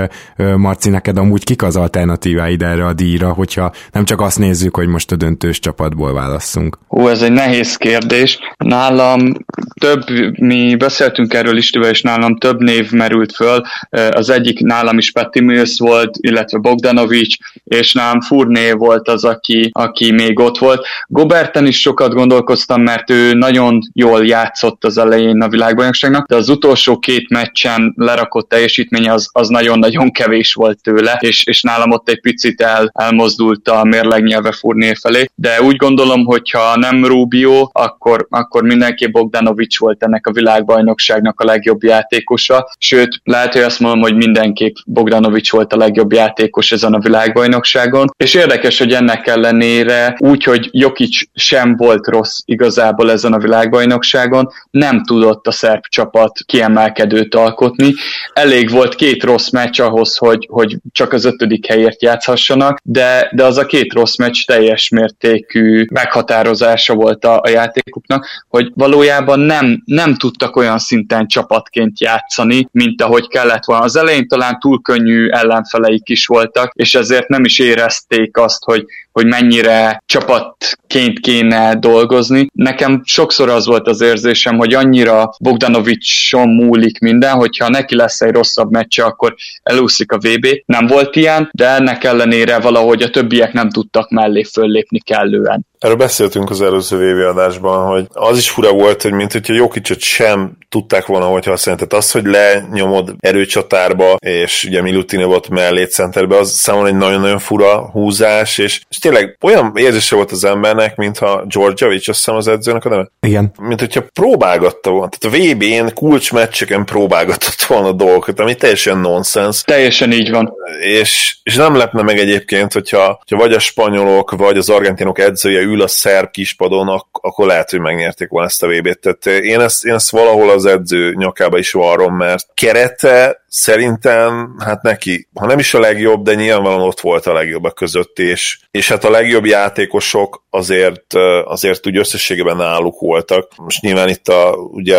Marcin neked amúgy kik az alternatíváid erre a díjra, hogyha nem csak azt nézzük, hogy most a döntős csapatból válasszunk? Ó, ez egy nehéz kérdés. Nálam több, mi beszéltünk erről is, és nálam több név merült föl. Az egyik nálam is Petty Mills volt, illetve Bogdanovics, és nálam Furné volt az, aki, aki még ott volt. Goberten is sokat gondolkoztam, mert ő nagyon jól játszott az elején a világbajnokságnak, de az utolsó két meccsen lerakott teljesítménye az, az nagyon-nagyon kevés volt tőle, és, és nálam ott egy picit el, elmozdult a mérlegnyelve Furné felé, de úgy gondolom, hogyha nem Rubio, akkor, akkor mindenki Bogdanovics volt ennek a világbajnokságnak a legjobb játékosa, sőt, lehet, hogy azt mondom, hogy mindenképp Bogdanovics volt a legjobb játékos ezen a világbajnokságon, és érdekes, hogy ennek ellenére úgy, hogy Jokic sem volt rossz igazából ezen a világbajnokságon, nem tudott a szerb csapat kiemelkedőt alkotni. Elég volt két rossz meccs ahhoz, hogy, hogy csak az ötödik helyért játszhassanak, de, de az a két rossz meccs teljes mértékű meghatározása volt a, a játékuknak, hogy valójában nem, nem tudtak olyan szinten csapatként játszani, mint ahogy kellett volna. Az elején talán túl könnyű ellenfeleik is voltak, és ezért nem is érezték azt, hogy, hogy mennyire csapatként kéne dolgozni. Nekem sokszor az volt az érzésem, hogy annyira Bogdanovicson múlik minden, hogyha neki lesz egy rosszabb meccse, akkor elúszik a VB. Nem volt ilyen, de ennek ellenére valahogy a többiek nem tudtak mellé föllépni kellően. Erről beszéltünk az előző VV adásban, hogy az is fura volt, hogy mint hogyha Jokicsot sem tudták volna, hogy használni. Tehát az, hogy lenyomod erőcsatárba, és ugye Milutini volt mellé centerbe, az számomra egy nagyon-nagyon fura húzás, és, és tényleg olyan érzése volt az embernek, mintha Georgiavics, azt hiszem az edzőnek a neve? Igen. Mint hogyha próbálgatta volna. Tehát a VB-n kulcsmeccseken próbálgatott volna dolgokat, ami teljesen nonsens. Teljesen így van. És, és nem lepne meg egyébként, hogyha, hogyha vagy a spanyolok, vagy az argentinok edzője ül a szerb kispadon, ak- akkor lehet, hogy megnyerték volna ezt a VB-t. Tehát én ezt, én ezt valahol az edző nyakába is varrom, mert kerete szerintem, hát neki, ha nem is a legjobb, de nyilvánvalóan ott volt a legjobbak között, és, és hát a legjobb játékosok azért, azért úgy összességében náluk voltak. Most nyilván itt a, ugye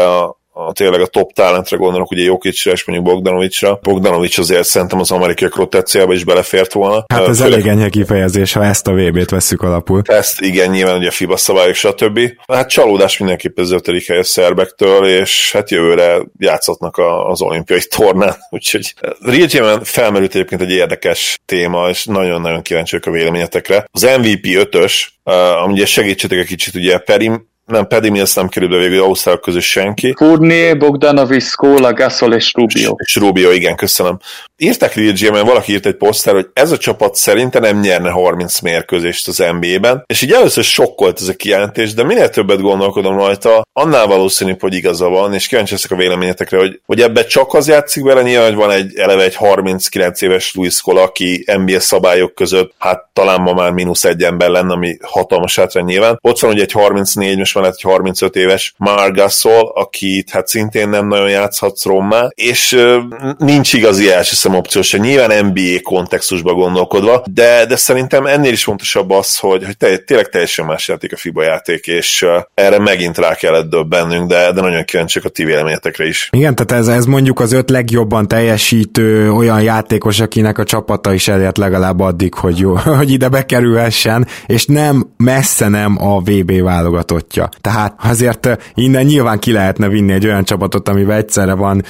a, tényleg a top talentre gondolok, ugye Jokicra és mondjuk Bogdanovicsra. Bogdanovics azért szerintem az amerikai rotációba is belefért volna. Hát ez elég enyhe kifejezés, ha ezt a VB-t veszük alapul. Ezt igen, nyilván ugye a FIBA szabályok, stb. Hát csalódás mindenképp az ötödik hely a szerbektől, és hát jövőre játszhatnak az olimpiai tornán, úgyhogy Real felmerült egyébként egy érdekes téma, és nagyon-nagyon kíváncsiak a véleményetekre. Az MVP 5-ös, uh, ugye segítsetek egy kicsit, ugye Perim nem, Paddy Mills nem kerül be végül Ausztrálok közös senki. Fournier, Bogdanovic, Skola, Gasol és Rubio. És, és Rubio, igen, köszönöm. Írták Real valaki írt egy poszter, hogy ez a csapat szerintem nem nyerne 30 mérkőzést az NBA-ben, és így először sokkolt ez a kijelentés, de minél többet gondolkodom rajta, annál valószínűbb, hogy igaza van, és kíváncsi leszek a véleményetekre, hogy, hogy ebbe csak az játszik vele, nyilván, hogy van egy eleve egy 39 éves Luis Skola, aki NBA szabályok között, hát talán ma már mínusz egy ember lenne, ami hatalmas hátrány nyilván. Ott van ugye egy 34, most van egy 35 éves Mar Gasol, akit hát szintén nem nagyon játszhatsz rommá, és uh, nincs igazi első szem opció se, nyilván NBA kontextusban gondolkodva, de, de szerintem ennél is fontosabb az, hogy, hogy te, tényleg teljesen más játék a FIBA játék, és erre megint rá kellett döbbennünk, de, de nagyon kíváncsiak a ti véleményetekre is. Igen, tehát ez, ez mondjuk az öt legjobban teljesítő olyan játékos, akinek a csapata is elért legalább addig, hogy, jó, hogy ide bekerülhessen, és nem messze nem a VB válogatottja. Tehát azért innen nyilván ki lehetne vinni egy olyan csapatot, amiben egyszerre van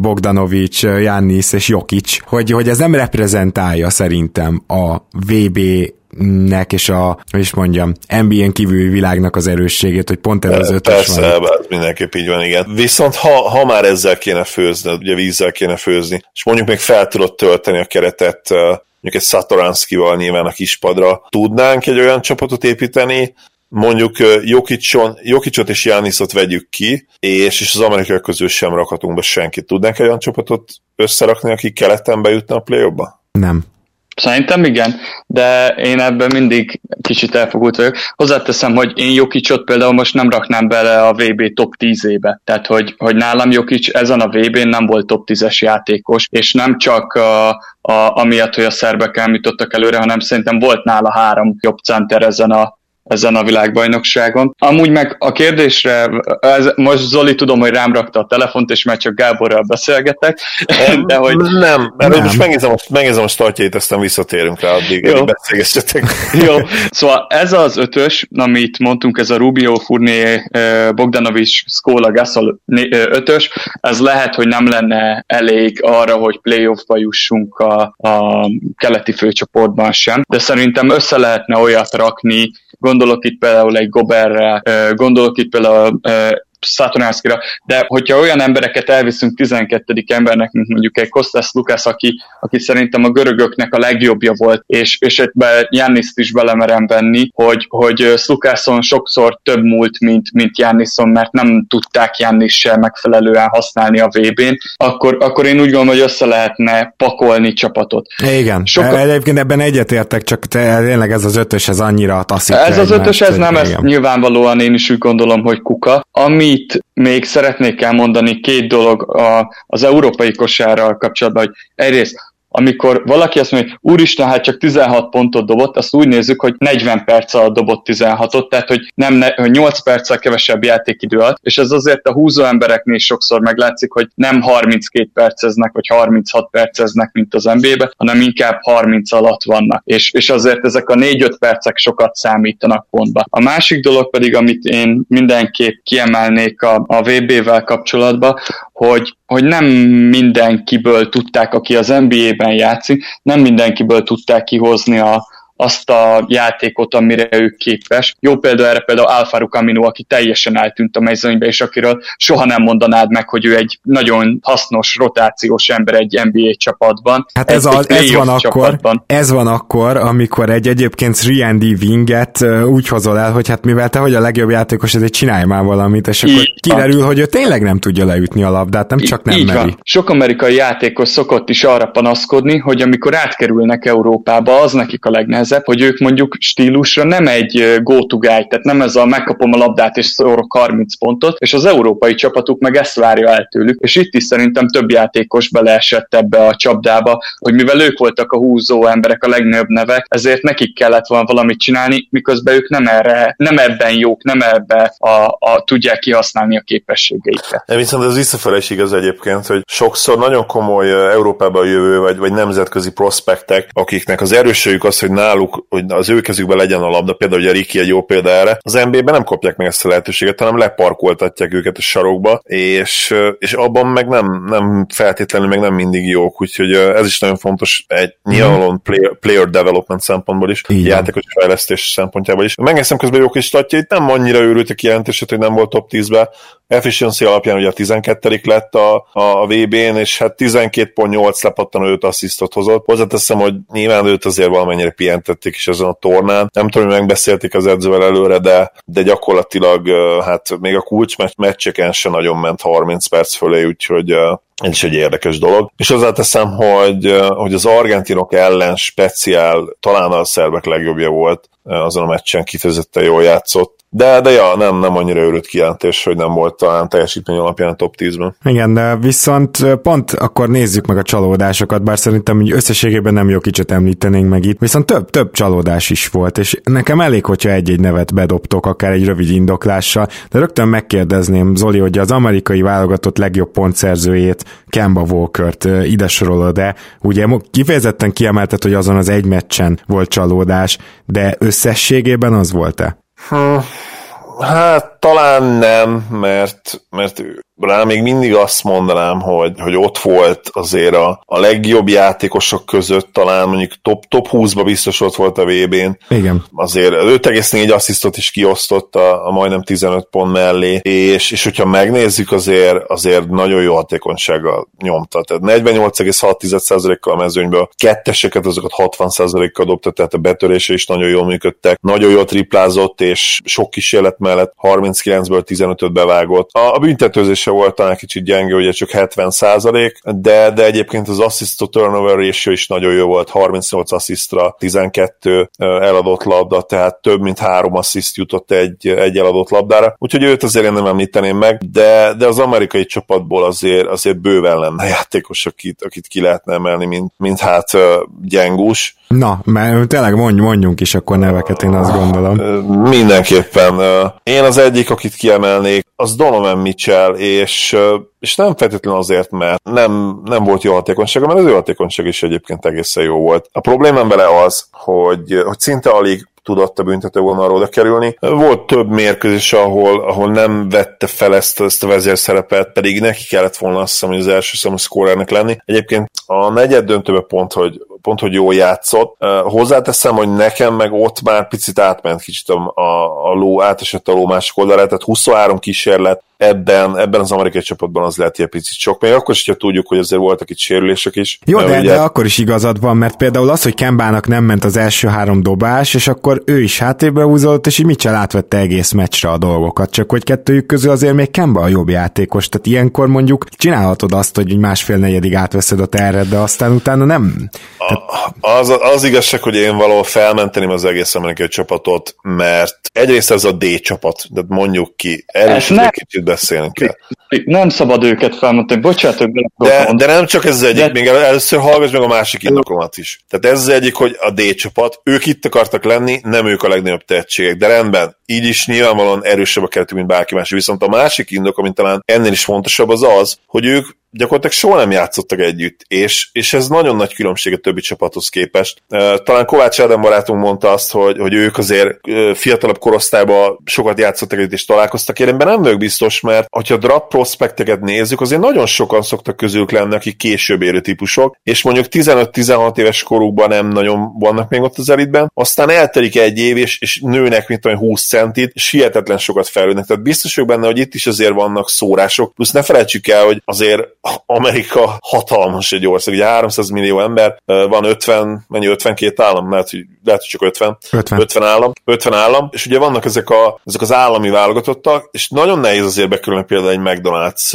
Bogdanovics, Jannis és Jokic, hogy, hogy ez nem reprezentálja szerintem a VB nek és a, hogy is mondjam, NBA-n kívüli világnak az erősségét, hogy pont ez az ötös Persze, van. Persze, mindenképp így van, igen. Viszont ha, ha már ezzel kéne főzni, ugye vízzel kéne főzni, és mondjuk még fel tudod tölteni a keretet mondjuk egy Satoranskival nyilván a kispadra, tudnánk egy olyan csapatot építeni, mondjuk Jokicson, Jokicot és Jániszot vegyük ki, és, és az amerikai közül sem rakhatunk be senkit. Tudnánk egy olyan csapatot összerakni, aki keleten bejutna a play -ba? Nem. Szerintem igen, de én ebben mindig kicsit elfogult vagyok. Hozzáteszem, hogy én Jokicsot például most nem raknám bele a VB top 10-ébe. Tehát, hogy, hogy nálam Jokic ezen a VB-n nem volt top 10-es játékos, és nem csak a, a, amiatt, hogy a szerbek elmítottak előre, hanem szerintem volt nála három jobb center ezen a ezen a világbajnokságon. Amúgy meg a kérdésre, ez, most Zoli tudom, hogy rám rakta a telefont, és már csak Gáborral beszélgetek, de hogy... Nem, mert nem. most megnézem, megnézem a startjait, aztán visszatérünk rá, addig Jó. beszélgessetek. Jó, szóval ez az ötös, amit mondtunk, ez a Rubio, Fournier, Bogdanovics, Skola, Gasol ötös, ez lehet, hogy nem lenne elég arra, hogy playoffba jussunk a, a keleti főcsoportban sem, de szerintem össze lehetne olyat rakni, gondolok itt például egy Goberre, gondolok itt például Szatonárszkira, de hogyha olyan embereket elviszünk 12. embernek, mint mondjuk egy Kostas Lukász, aki, aki szerintem a görögöknek a legjobbja volt, és, és ebbe Janniszt is belemerem venni, hogy, hogy Lukászon sokszor több múlt, mint, mint Janniszon, mert nem tudták Jannis sem megfelelően használni a VB-n, akkor, akkor én úgy gondolom, hogy össze lehetne pakolni csapatot. Igen, Soka... egyébként ebben egyetértek, csak tényleg ez az ötös, ez annyira taszít. Ez az ötös, ez nem, ez nyilvánvalóan én is úgy gondolom, hogy kuka. Ami itt még szeretnék elmondani két dolog a, az európai kosárral kapcsolatban, hogy egyrészt amikor valaki azt mondja, hogy úristen, hát csak 16 pontot dobott, azt úgy nézzük, hogy 40 perc alatt dobott 16-ot, tehát hogy nem ne, hogy 8 perccel kevesebb játékidő alatt, és ez azért a húzó embereknél sokszor meglátszik, hogy nem 32 perceznek, vagy 36 perceznek, mint az NBA-be, hanem inkább 30 alatt vannak. És, és azért ezek a 4-5 percek sokat számítanak pontba. A másik dolog pedig, amit én mindenképp kiemelnék a, a VB-vel kapcsolatban, hogy, hogy nem mindenkiből tudták, aki az NBA-ben játszik, nem mindenkiből tudták kihozni a, azt a játékot, amire ő képes. Jó példa erre például Alfaru Camino, aki teljesen eltűnt a mezőnybe, és akiről soha nem mondanád meg, hogy ő egy nagyon hasznos, rotációs ember egy NBA csapatban. Hát ez, egy, a, ez, van akkor, ez van akkor, amikor egy egyébként 3 winget úgy hozol el, hogy hát mivel te vagy a legjobb játékos, ezért csinálj már valamit, és akkor így kiderül, van. hogy ő tényleg nem tudja leütni a labdát, nem csak nem így meri. Van. Sok amerikai játékos szokott is arra panaszkodni, hogy amikor átkerülnek Európába, az nekik a legnehezebb nehezebb, hogy ők mondjuk stílusra nem egy go-to guy, tehát nem ez a megkapom a labdát és szórok 30 pontot, és az európai csapatuk meg ezt várja el tőlük, és itt is szerintem több játékos beleesett ebbe a csapdába, hogy mivel ők voltak a húzó emberek, a legnagyobb nevek, ezért nekik kellett volna valamit csinálni, miközben ők nem erre, nem ebben jók, nem ebbe a, a tudják kihasználni a képességeiket. De viszont ez visszafelé is igaz egyébként, hogy sokszor nagyon komoly Európába jövő, vagy, vagy nemzetközi prospektek, akiknek az erősségük az, hogy náluk náluk, hogy az ő kezükben legyen a labda, például ugye Riki egy jó példa erre, az NBA-ben nem kapják meg ezt a lehetőséget, hanem leparkoltatják őket a sarokba, és, és abban meg nem, nem feltétlenül, meg nem mindig jók, úgyhogy ez is nagyon fontos egy nyilvánvalóan player, player development szempontból is, Igen. játékos fejlesztés szempontjából is. Megnéztem közben jó kis statjait, nem annyira őrült a kijelentését, hogy nem volt top 10-be, efficiency alapján ugye a 12 lett a, a VB-n, és hát 12.8 lepattanó 5 asszisztot hozott. Hozzáteszem, hogy nyilván őt azért valamennyire pihentették is ezen a tornán. Nem tudom, hogy megbeszélték az edzővel előre, de, de gyakorlatilag hát még a kulcs meccseken se nagyon ment 30 perc fölé, úgyhogy ez is egy érdekes dolog. És hozzáteszem, hogy, hogy az argentinok ellen speciál talán a szerbek legjobbja volt azon a meccsen kifejezetten jól játszott, de, de ja, nem, nem annyira őrült kijelentés, hogy nem volt talán teljesítmény alapján a top 10-ben. Igen, de viszont pont akkor nézzük meg a csalódásokat, bár szerintem hogy összességében nem jó kicsit említenénk meg itt, viszont több, több csalódás is volt, és nekem elég, hogyha egy-egy nevet bedobtok, akár egy rövid indoklással, de rögtön megkérdezném, Zoli, hogy az amerikai válogatott legjobb pontszerzőjét, Kemba Walkert ide sorolod de ugye kifejezetten kiemeltet, hogy azon az egy meccsen volt csalódás, de összességében az volt-e? Hát talán nem, mert, mert rá még mindig azt mondanám, hogy, hogy ott volt azért a, a legjobb játékosok között, talán mondjuk top, top 20-ba biztos ott volt a VB-n. Igen. Azért 5,4 asszisztot is kiosztott a, a majdnem 15 pont mellé, és, és hogyha megnézzük, azért, azért nagyon jó hatékonysággal nyomta. Tehát 48,6%-kal a mezőnyből, ketteseket azokat 60%-kal dobta, tehát a betörése is nagyon jól működtek, nagyon jól triplázott, és sok kísérlet mellett 39-ből 15-öt bevágott. A, a büntetőzése volt talán kicsit gyenge, ugye csak 70 százalék, de, de egyébként az assist to turnover ratio is nagyon jó volt, 38 asszisztra, 12 eladott labda, tehát több mint három assziszt jutott egy, egy eladott labdára, úgyhogy őt azért én nem említeném meg, de, de az amerikai csapatból azért, azért bőven lenne játékos, akit, akit ki lehetne emelni, mint, mint hát gyengus. Na, mert tényleg mondj, mondjunk is akkor neveket, én azt gondolom. Mindenképpen. Én az egyik, akit kiemelnék, az Donovan Mitchell, és, és nem feltétlenül azért, mert nem, nem volt jó hatékonysága, mert az ő hatékonyság is egyébként egészen jó volt. A problémám vele az, hogy, hogy szinte alig tudott a büntetővonalról oda kerülni. Volt több mérkőzés, ahol, ahol nem vette fel ezt, ezt a vezérszerepet, pedig neki kellett volna azt hiszem, hogy az első számú szkórernek lenni. Egyébként a negyed döntőben pont, hogy pont, hogy jól játszott. Hozzáteszem, hogy nekem meg ott már picit átment kicsit a, a, a ló, átesett a ló másik oldalára, tehát 23 kísérlet, ebben, ebben az amerikai csapatban az lehet egy picit sok, még akkor is, hogyha tudjuk, hogy azért voltak itt sérülések is. Jó, de, ugye... de akkor is igazad van, mert például az, hogy Kembának nem ment az első három dobás, és akkor ő is hátrébe húzott, és így Mitchell átvette egész meccsre a dolgokat, csak hogy kettőjük közül azért még Kemba a jobb játékos, tehát ilyenkor mondjuk csinálhatod azt, hogy másfél negyedig átveszed a terret, de aztán utána nem. Az, az igazság, hogy én valahol felmenteném az egész amerikai csapatot, mert egyrészt ez a D csapat, de mondjuk ki, erről is egy kicsit beszélni kell. Nem szabad őket felmondani, bocsánatok, de, de nem csak ez az egyik, de... még először hallgass meg a másik indokomat is. Tehát ez az egyik, hogy a D csapat, ők itt akartak lenni, nem ők a legnagyobb tehetségek, de rendben, így is nyilvánvalóan erősebb a keretük, mint bárki más. Viszont a másik indok, amit talán ennél is fontosabb, az az, hogy ők gyakorlatilag soha nem játszottak együtt, és, és ez nagyon nagy különbség a többi csapathoz képest. Talán Kovács Ádám barátunk mondta azt, hogy, hogy ők azért fiatalabb korosztályban sokat játszottak együtt és találkoztak, én ebben nem vagyok biztos, mert ha draft prospekteket nézzük, azért nagyon sokan szoktak közülük lenni, akik később érő típusok, és mondjuk 15-16 éves korukban nem nagyon vannak még ott az elitben, aztán eltelik egy év, és, és nőnek, mint olyan 20 centit, és hihetetlen sokat fejlődnek. Tehát biztos vagyok benne, hogy itt is azért vannak szórások, plusz ne felejtsük el, hogy azért Amerika hatalmas egy ország, ugye 300 millió ember, van 50, mennyi 52 állam, mert hogy, lehet, hogy csak 50, 50. 50 állam, 50 állam, és ugye vannak ezek, a, ezek az állami válogatottak, és nagyon nehéz azért bekerülni például egy McDonald's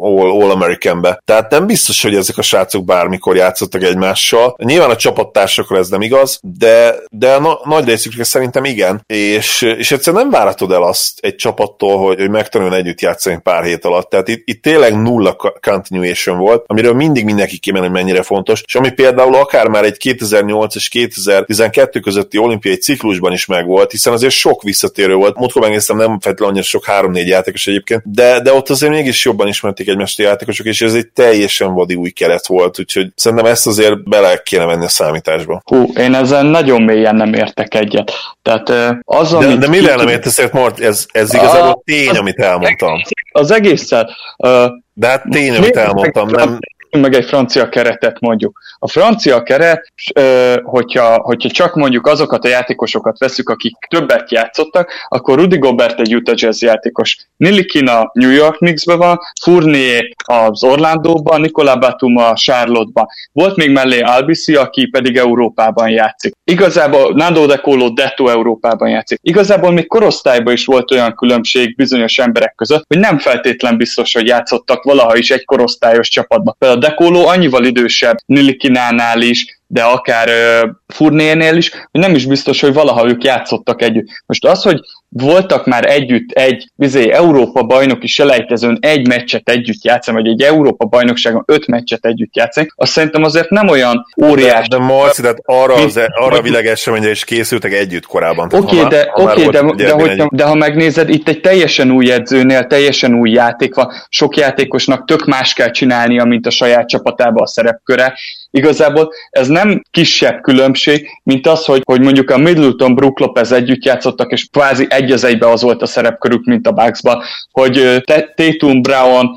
All, All American-be. Tehát nem biztos, hogy ezek a srácok bármikor játszottak egymással. Nyilván a csapattársakra ez nem igaz, de, de na- nagy részükre szerintem igen, és, és egyszerűen nem várhatod el azt egy csapattól, hogy, hogy megtanuljon együtt játszani pár hét alatt. Tehát itt, itt tényleg nulla continuation volt, amiről mindig mindenki kimen, hogy mennyire fontos, és ami például akár már egy 2008 és 2012 közötti olimpiai ciklusban is megvolt, hiszen azért sok visszatérő volt. Múltkor megnéztem, nem feltétlenül annyira sok 3-4 játékos egyébként, de, de ott azért mégis jobban ismerték egymást a játékosok, és ez egy teljesen vadi új keret volt, úgyhogy szerintem ezt azért bele kéne venni a számításba. Hú, én ezen nagyon mélyen nem értek egyet. Tehát az, de, de mivel nem értesz, Mart? Ez, ez igazából tény, amit elmondtam. Az egészet. Uh, de hát tény, amit elmondtam, nem, meg egy francia keretet mondjuk. A francia keret, hogyha, hogyha csak mondjuk azokat a játékosokat veszük, akik többet játszottak, akkor Rudy Gobert egy Utah Jazz játékos. Nilikin a New York Knicksben van, Fournier az Orlandóban, Nicola Batum a Charlotte-ban. Volt még mellé Albisi, aki pedig Európában játszik. Igazából Nando De Colo Detto Európában játszik. Igazából még korosztályban is volt olyan különbség bizonyos emberek között, hogy nem feltétlen biztos, hogy játszottak valaha is egy korosztályos csapatban. Például Dekóló annyival idősebb Nilikinánál is, de akár uh, Furnérnél is, hogy nem is biztos, hogy valaha ők játszottak együtt. Most az, hogy voltak már együtt egy bizony, Európa bajnoki selejtezőn egy meccset együtt játszani, vagy egy Európa bajnokságon öt meccset együtt játszani, azt szerintem azért nem olyan óriás. De, de Marci, tehát arra, az, arra a világeseményre is készültek együtt korábban. Oké, okay, de, okay, de, de, hogyha, de ha megnézed, itt egy teljesen új edzőnél, teljesen új játék van, sok játékosnak tök más kell csinálnia, mint a saját csapatában a szerepköre. Igazából ez nem kisebb különbség, mint az, hogy, hogy mondjuk a Middleton, Brook Lopez együtt játszottak, és kvázi egy az egybe az volt a szerepkörük, mint a Bucksban, hogy Tatum, Brown,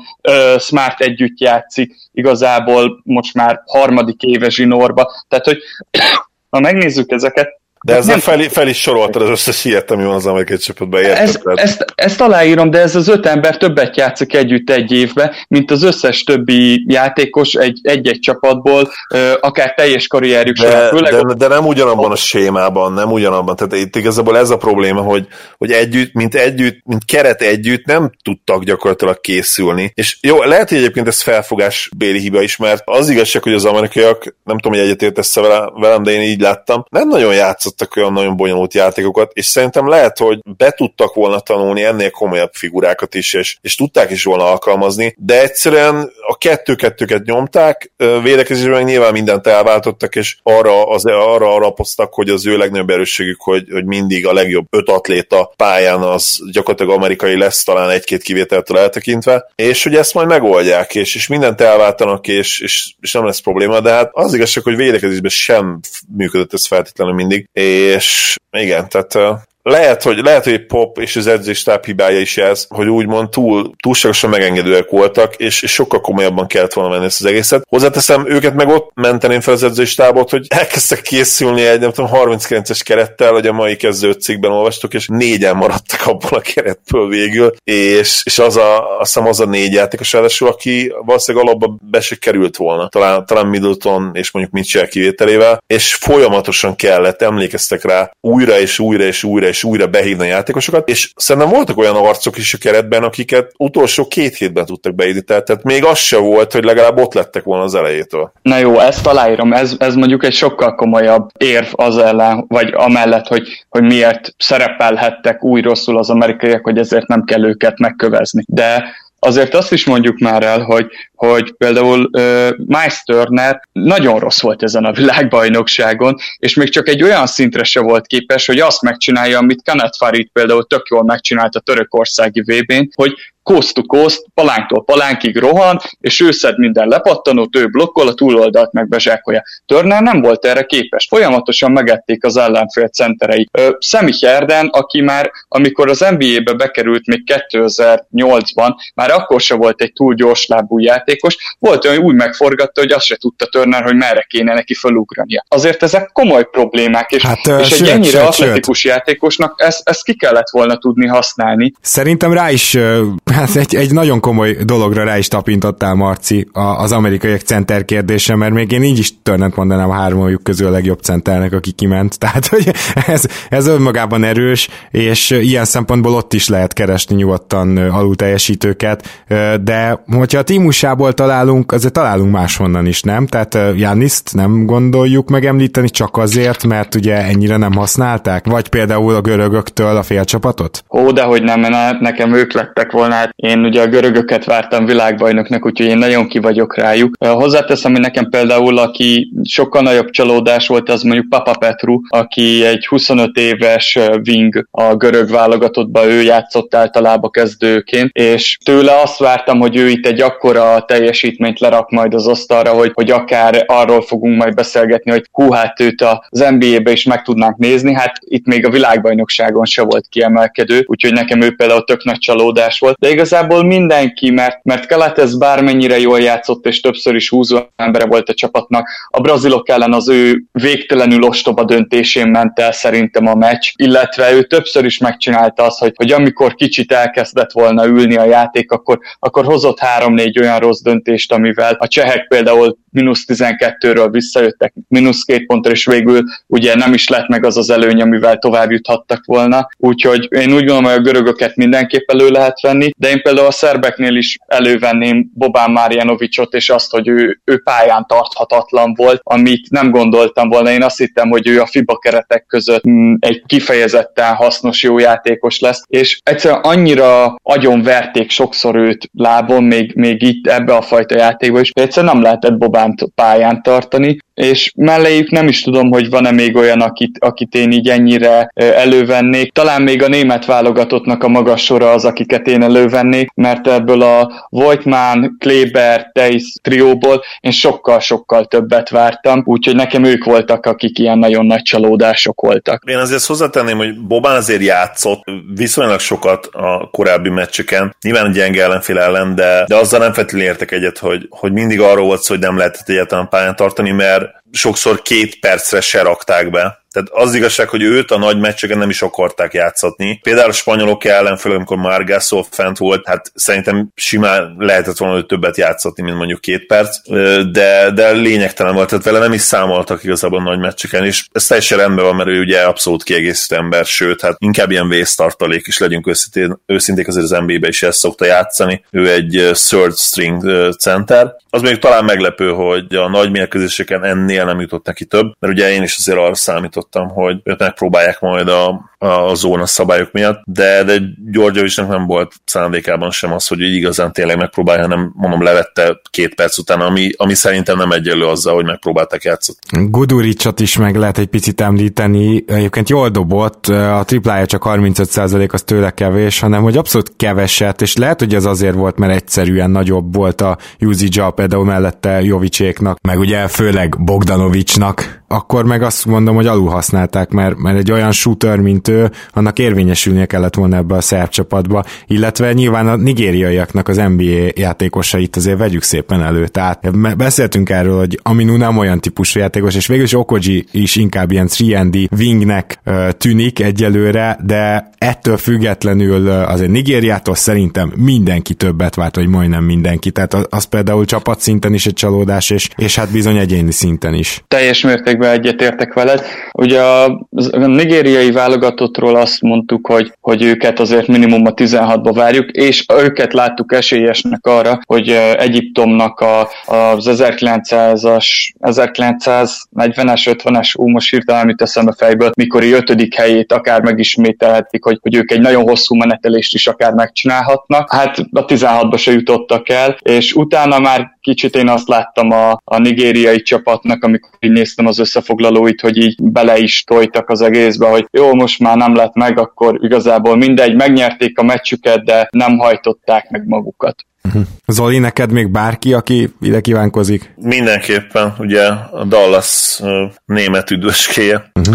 Smart együtt játszik, igazából most már harmadik éve zsinórba. Tehát, hogy ha megnézzük ezeket, De ezzel fel, fel is soroltad az összes ilyet, ami van az amerikai csapatban. Ezt, ezt, ezt aláírom, de ez az öt ember többet játszik együtt egy évben, mint az összes többi játékos egy, egy-egy csapatból, akár teljes karrierjük de, során. Főleg de, de nem ugyanabban a sémában, nem ugyanabban. Tehát itt igazából ez a probléma, hogy, hogy együtt, mint együtt, mint keret együtt nem tudtak gyakorlatilag készülni. És jó, lehet, hogy egyébként ez felfogás béli hiba is, mert az igazság, hogy az amerikaiak, nem tudom, hogy egyetértesz velem, de én így láttam, nem nagyon játszottak olyan nagyon bonyolult játékokat, és szerintem lehet, hogy be tudtak volna tanulni ennél komolyabb figurákat is, és, és tudták is volna alkalmazni, de egyszerűen a kettő-kettőket nyomták, védekezésben nyilván mindent elváltottak, és arra, az, arra alapoztak, hogy az ő legnagyobb erősségük, hogy, hogy mindig a legjobb öt atléta pályán az gyakorlatilag amerikai lesz, talán egy-két kivételtől eltekintve, és hogy ezt majd megoldják, és, és mindent elváltanak, és, és, és nem lesz probléma, de hát az igazság, hogy védekezésben sem működött ez feltétlenül mindig, és igen, tehát lehet, hogy, lehet, hogy Pop és az edzéstáb hibája is ez, hogy úgymond túl, túlságosan megengedőek voltak, és, és sokkal komolyabban kellett volna menni ezt az egészet. Hozzáteszem, őket meg ott menteném fel az edzéstábot, hogy elkezdtek készülni egy, nem tudom, 39-es kerettel, hogy a mai kezdő cikkben olvastuk, és négyen maradtak abból a keretből végül, és, és az a, azt hiszem az a négy játékos ráadásul, aki valószínűleg alapba be se került volna, talán, talán Middleton és mondjuk Mitchell kivételével, és folyamatosan kellett, emlékeztek rá, újra és újra és újra és újra behívni a játékosokat, és szerintem voltak olyan arcok is a keretben, akiket utolsó két hétben tudtak beírni, tehát még az se volt, hogy legalább ott lettek volna az elejétől. Na jó, ezt aláírom, ez, ez mondjuk egy sokkal komolyabb érv az ellen, vagy amellett, hogy, hogy miért szerepelhettek új rosszul az amerikaiak, hogy ezért nem kell őket megkövezni. De azért azt is mondjuk már el, hogy, hogy például uh, Miles Turner nagyon rossz volt ezen a világbajnokságon, és még csak egy olyan szintre se volt képes, hogy azt megcsinálja, amit Kenneth Farid például tök jól megcsinált a törökországi VB-n, hogy coast to coast, palánktól palánkig rohan, és ő szed minden lepattanót, ő blokkol, a túloldalt meg bezsákolja. Turner nem volt erre képes. Folyamatosan megették az ellenfél centerei. Szemi Herden, aki már, amikor az NBA-be bekerült még 2008-ban, már akkor se volt egy túl gyors lábú játékos, volt olyan, úgy megforgatta, hogy azt se tudta Turner, hogy merre kéne neki felugrania. Azért ezek komoly problémák, és, hát, és egy sőt, ennyire sőt, atletikus sőt. játékosnak ezt, ezt ki kellett volna tudni használni. Szerintem rá is Hát egy, egy nagyon komoly dologra rá is tapintottál, Marci, az amerikaiak center kérdése, mert még én így is törnet mondanám a háromjuk közül a legjobb centernek, aki kiment. Tehát, hogy ez, ez önmagában erős, és ilyen szempontból ott is lehet keresni nyugodtan alul teljesítőket, de hogyha a tímusából találunk, azért találunk máshonnan is, nem? Tehát Janiszt nem gondoljuk megemlíteni csak azért, mert ugye ennyire nem használták? Vagy például a görögöktől a félcsapatot? Ó, de hogy nem, nekem ők lettek volna hát én ugye a görögöket vártam világbajnoknak, úgyhogy én nagyon ki vagyok rájuk. Hozzáteszem, hogy nekem például, aki sokkal nagyobb csalódás volt, az mondjuk Papa Petru, aki egy 25 éves wing a görög válogatottba, ő játszott általában kezdőként, és tőle azt vártam, hogy ő itt egy akkora teljesítményt lerak majd az asztalra, hogy, hogy akár arról fogunk majd beszélgetni, hogy hú, hát őt az NBA-be is meg tudnánk nézni, hát itt még a világbajnokságon se volt kiemelkedő, úgyhogy nekem ő például tök nagy csalódás volt, de igazából mindenki, mert, mert Keletez bármennyire jól játszott, és többször is húzó embere volt a csapatnak, a brazilok ellen az ő végtelenül ostoba döntésén ment el szerintem a meccs, illetve ő többször is megcsinálta azt, hogy, hogy amikor kicsit elkezdett volna ülni a játék, akkor, akkor hozott három-négy olyan rossz döntést, amivel a csehek például mínusz 12-ről visszajöttek, mínusz két pontra, és végül ugye nem is lett meg az az előny, amivel tovább juthattak volna. Úgyhogy én úgy gondolom, hogy a görögöket mindenképp elő lehet venni, de én például a szerbeknél is elővenném Bobán Márjanovicsot, és azt, hogy ő, ő pályán tarthatatlan volt, amit nem gondoltam volna. Én azt hittem, hogy ő a FIBA keretek között mm, egy kifejezetten hasznos jó játékos lesz, és egyszerűen annyira agyon verték sokszor őt lábon, még, még itt ebbe a fajta játékba is, egyszerűen nem lehetett Bobán pályán tartani, és melléjük nem is tudom, hogy van-e még olyan, akit, akit én így ennyire elővennék. Talán még a német válogatottnak a magas sora az, akiket én elővennék, mert ebből a Voigtman, Kleber, Teis trióból én sokkal-sokkal többet vártam, úgyhogy nekem ők voltak, akik ilyen nagyon nagy csalódások voltak. Én azért hozzátenném, hogy Bobán azért játszott viszonylag sokat a korábbi meccseken, nyilván gyenge ellenfél ellen, de, de azzal nem feltétlenül értek egyet, hogy, hogy mindig arról volt szó, hogy nem lehetett egyáltalán pályán tartani, mert sokszor két percre se rakták be, Tehát az igazság, hogy őt a nagy meccseken nem is akarták játszatni. Például a spanyolok ellen, főleg amikor már Gasol fent volt, hát szerintem simán lehetett volna hogy többet játszatni, mint mondjuk két perc, de, de lényegtelen volt, tehát vele nem is számoltak igazából nagy meccseken, és ez teljesen rendben van, mert ő ugye abszolút kiegészítő ember, sőt, hát inkább ilyen vésztartalék is legyünk őszintén, őszinték, azért az NBA-be is ezt szokta játszani. Ő egy third string center. Az még talán meglepő, hogy a nagy mérkőzéseken ennél nem jutott neki több, mert ugye én is azért arra számítottam, hogy őt megpróbálják majd a, a zóna szabályok miatt, de, de Györgyevicsnek nem volt szándékában sem az, hogy igazán tényleg megpróbálja, hanem mondom levette két perc után, ami, ami szerintem nem egyenlő azzal, hogy megpróbálták játszani. Guduricsot is meg lehet egy picit említeni, egyébként jól dobott, a triplája csak 35% az tőle kevés, hanem hogy abszolút keveset, és lehet, hogy ez azért volt, mert egyszerűen nagyobb volt a usage például mellette Jovicséknak, meg ugye főleg Bogdanovicsnak, akkor meg azt mondom, hogy alul használták, mert, mert egy olyan shooter, mint ő, annak érvényesülnie kellett volna ebbe a szerb csapatba, illetve nyilván a nigériaiaknak az NBA játékosait azért vegyük szépen elő. Tehát beszéltünk erről, hogy Aminu nem olyan típusú játékos, és végül is Okoji is inkább ilyen 3 wingnek tűnik egyelőre, de ettől függetlenül azért Nigériától szerintem mindenki többet várt, vagy majdnem mindenki. Tehát az például csapatszinten is egy csalódás, és, és hát bizony egyéni szinten is. Teljes mértékben egyetértek veled. Ugye a, nigériai válogatottról azt mondtuk, hogy, hogy őket azért minimum a 16-ba várjuk, és őket láttuk esélyesnek arra, hogy Egyiptomnak a, az 1900-as, 1940-es, 50-es, ú, most hirtelen mit eszembe fejből, mikori ötödik helyét akár megismételhetik, hogy, hogy ők egy nagyon hosszú menetelést is akár megcsinálhatnak. Hát a 16-ba se jutottak el, és utána már kicsit én azt láttam a, a nigériai csapatnak, amikor így néztem az összefoglalóit, hogy így bele is tojtak az egészbe, hogy jó, most már nem lett meg, akkor igazából mindegy, megnyerték a meccsüket, de nem hajtották meg magukat. Uh-huh. Zoli, neked még bárki, aki ide kívánkozik? Mindenképpen, ugye a Dallas uh, német üdvöskéje. Uh-huh.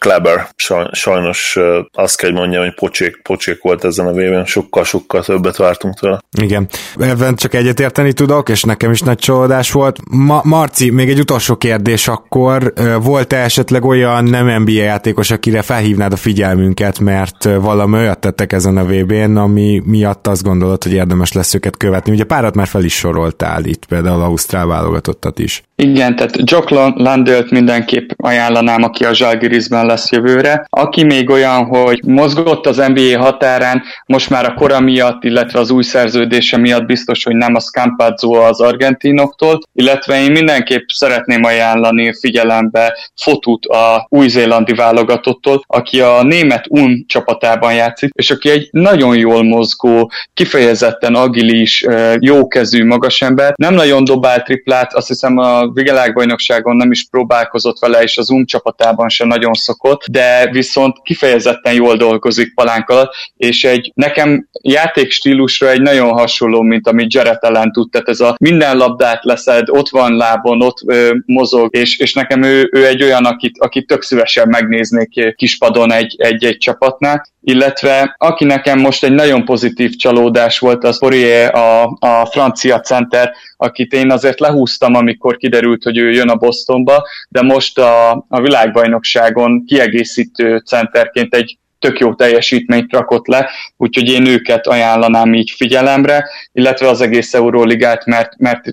Kleber sajnos azt kell, hogy mondjam, hogy pocsék, pocsék volt ezen a véven, sokkal-sokkal többet vártunk tőle. Igen, ebben csak egyetérteni tudok, és nekem is nagy csalódás volt. Ma- Marci, még egy utolsó kérdés akkor. Volt-e esetleg olyan nem NBA játékos, akire felhívnád a figyelmünket, mert valami olyat tettek ezen a VB-n, ami miatt azt gondolod, hogy érdemes lesz őket követni? Ugye párat már fel is soroltál itt, például Ausztrál válogatottat is. Igen, tehát Jock Landelt mindenképp ajánlanám, aki a Zsalgirisben lesz jövőre. Aki még olyan, hogy mozgott az NBA határán, most már a kora miatt, illetve az új szerződése miatt biztos, hogy nem a Scampazzo az argentinoktól, illetve én mindenképp szeretném ajánlani figyelembe Fotut a új-zélandi válogatottól, aki a német UN csapatában játszik, és aki egy nagyon jól mozgó, kifejezetten agilis, jókezű magasember, nem nagyon dobál triplát, azt hiszem a világbajnokságon nem is próbálkozott vele, és az UN csapatában sem nagyon szokott, de viszont kifejezetten jól dolgozik palánk alatt, és egy nekem játékstílusra egy nagyon hasonló, mint amit Jared ellen tud, tehát ez a minden labdát leszed, ott van lábon, ott ö, mozog, és, és nekem ő, ő egy olyan, akit, akit tök szívesen megnéznék kispadon egy, egy, egy csapatnál, illetve aki nekem most egy nagyon pozitív csalódás volt, az Poirier, a, a francia center, akit én azért lehúztam, amikor kiderült, hogy ő jön a Bostonba, de most a, a világbajnokságon kiegészítő centerként egy tök jó teljesítményt rakott le, úgyhogy én őket ajánlanám így figyelemre, illetve az egész Euróligát, mert, mert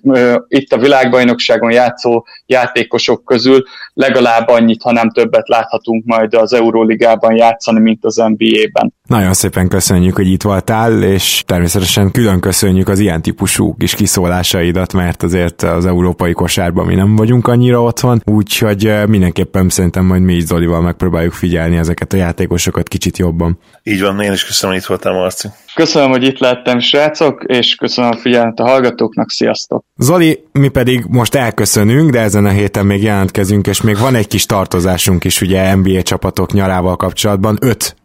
itt a világbajnokságon játszó játékosok közül legalább annyit, ha nem többet láthatunk majd az Euróligában játszani, mint az NBA-ben. Nagyon szépen köszönjük, hogy itt voltál, és természetesen külön köszönjük az ilyen típusú kis kiszólásaidat, mert azért az európai kosárban mi nem vagyunk annyira otthon, úgyhogy mindenképpen szerintem majd mi is Zolival megpróbáljuk figyelni ezeket a játékosokat kicsit jobban. Így van, én is köszönöm, hogy itt voltál, Marci. Köszönöm, hogy itt lettem, srácok, és köszönöm a figyelmet a hallgatóknak, sziasztok! Zoli, mi pedig most elköszönünk, de ezen a héten még jelentkezünk, és még van egy kis tartozásunk is ugye NBA csapatok nyarával kapcsolatban. Öt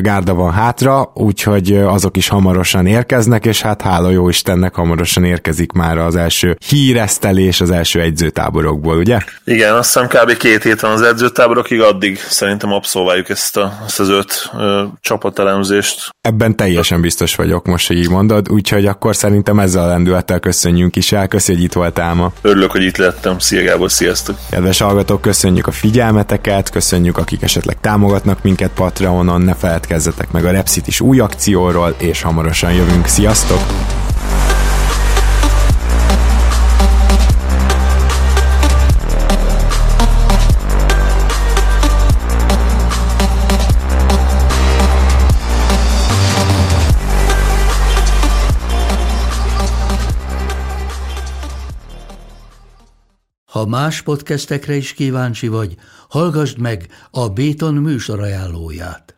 gárda van hátra, úgyhogy azok is hamarosan érkeznek, és hát hála jó Istennek hamarosan érkezik már az első híresztelés az első edzőtáborokból, ugye? Igen, azt hiszem kb. két hét van az edzőtáborokig, addig szerintem abszolváljuk ezt, a, ezt az öt ö, csapatelemzést. Ebben teljesen biztos vagyok, most, hogy így mondod, úgyhogy akkor szerintem ezzel a lendülettel köszönjünk is el. Köszi, hogy itt voltál ma. Örülök, hogy itt lettem. Szia Gábor, sziasztok! Kedves hallgatók, köszönjük a figyelmeteket, köszönjük, akik esetleg támogatnak minket Patreonon, ne feledkezzetek meg a Repsit is új akcióról, és hamarosan jövünk. Sziasztok! Ha más podcastekre is kíváncsi vagy, hallgassd meg a Béton műsor ajánlóját.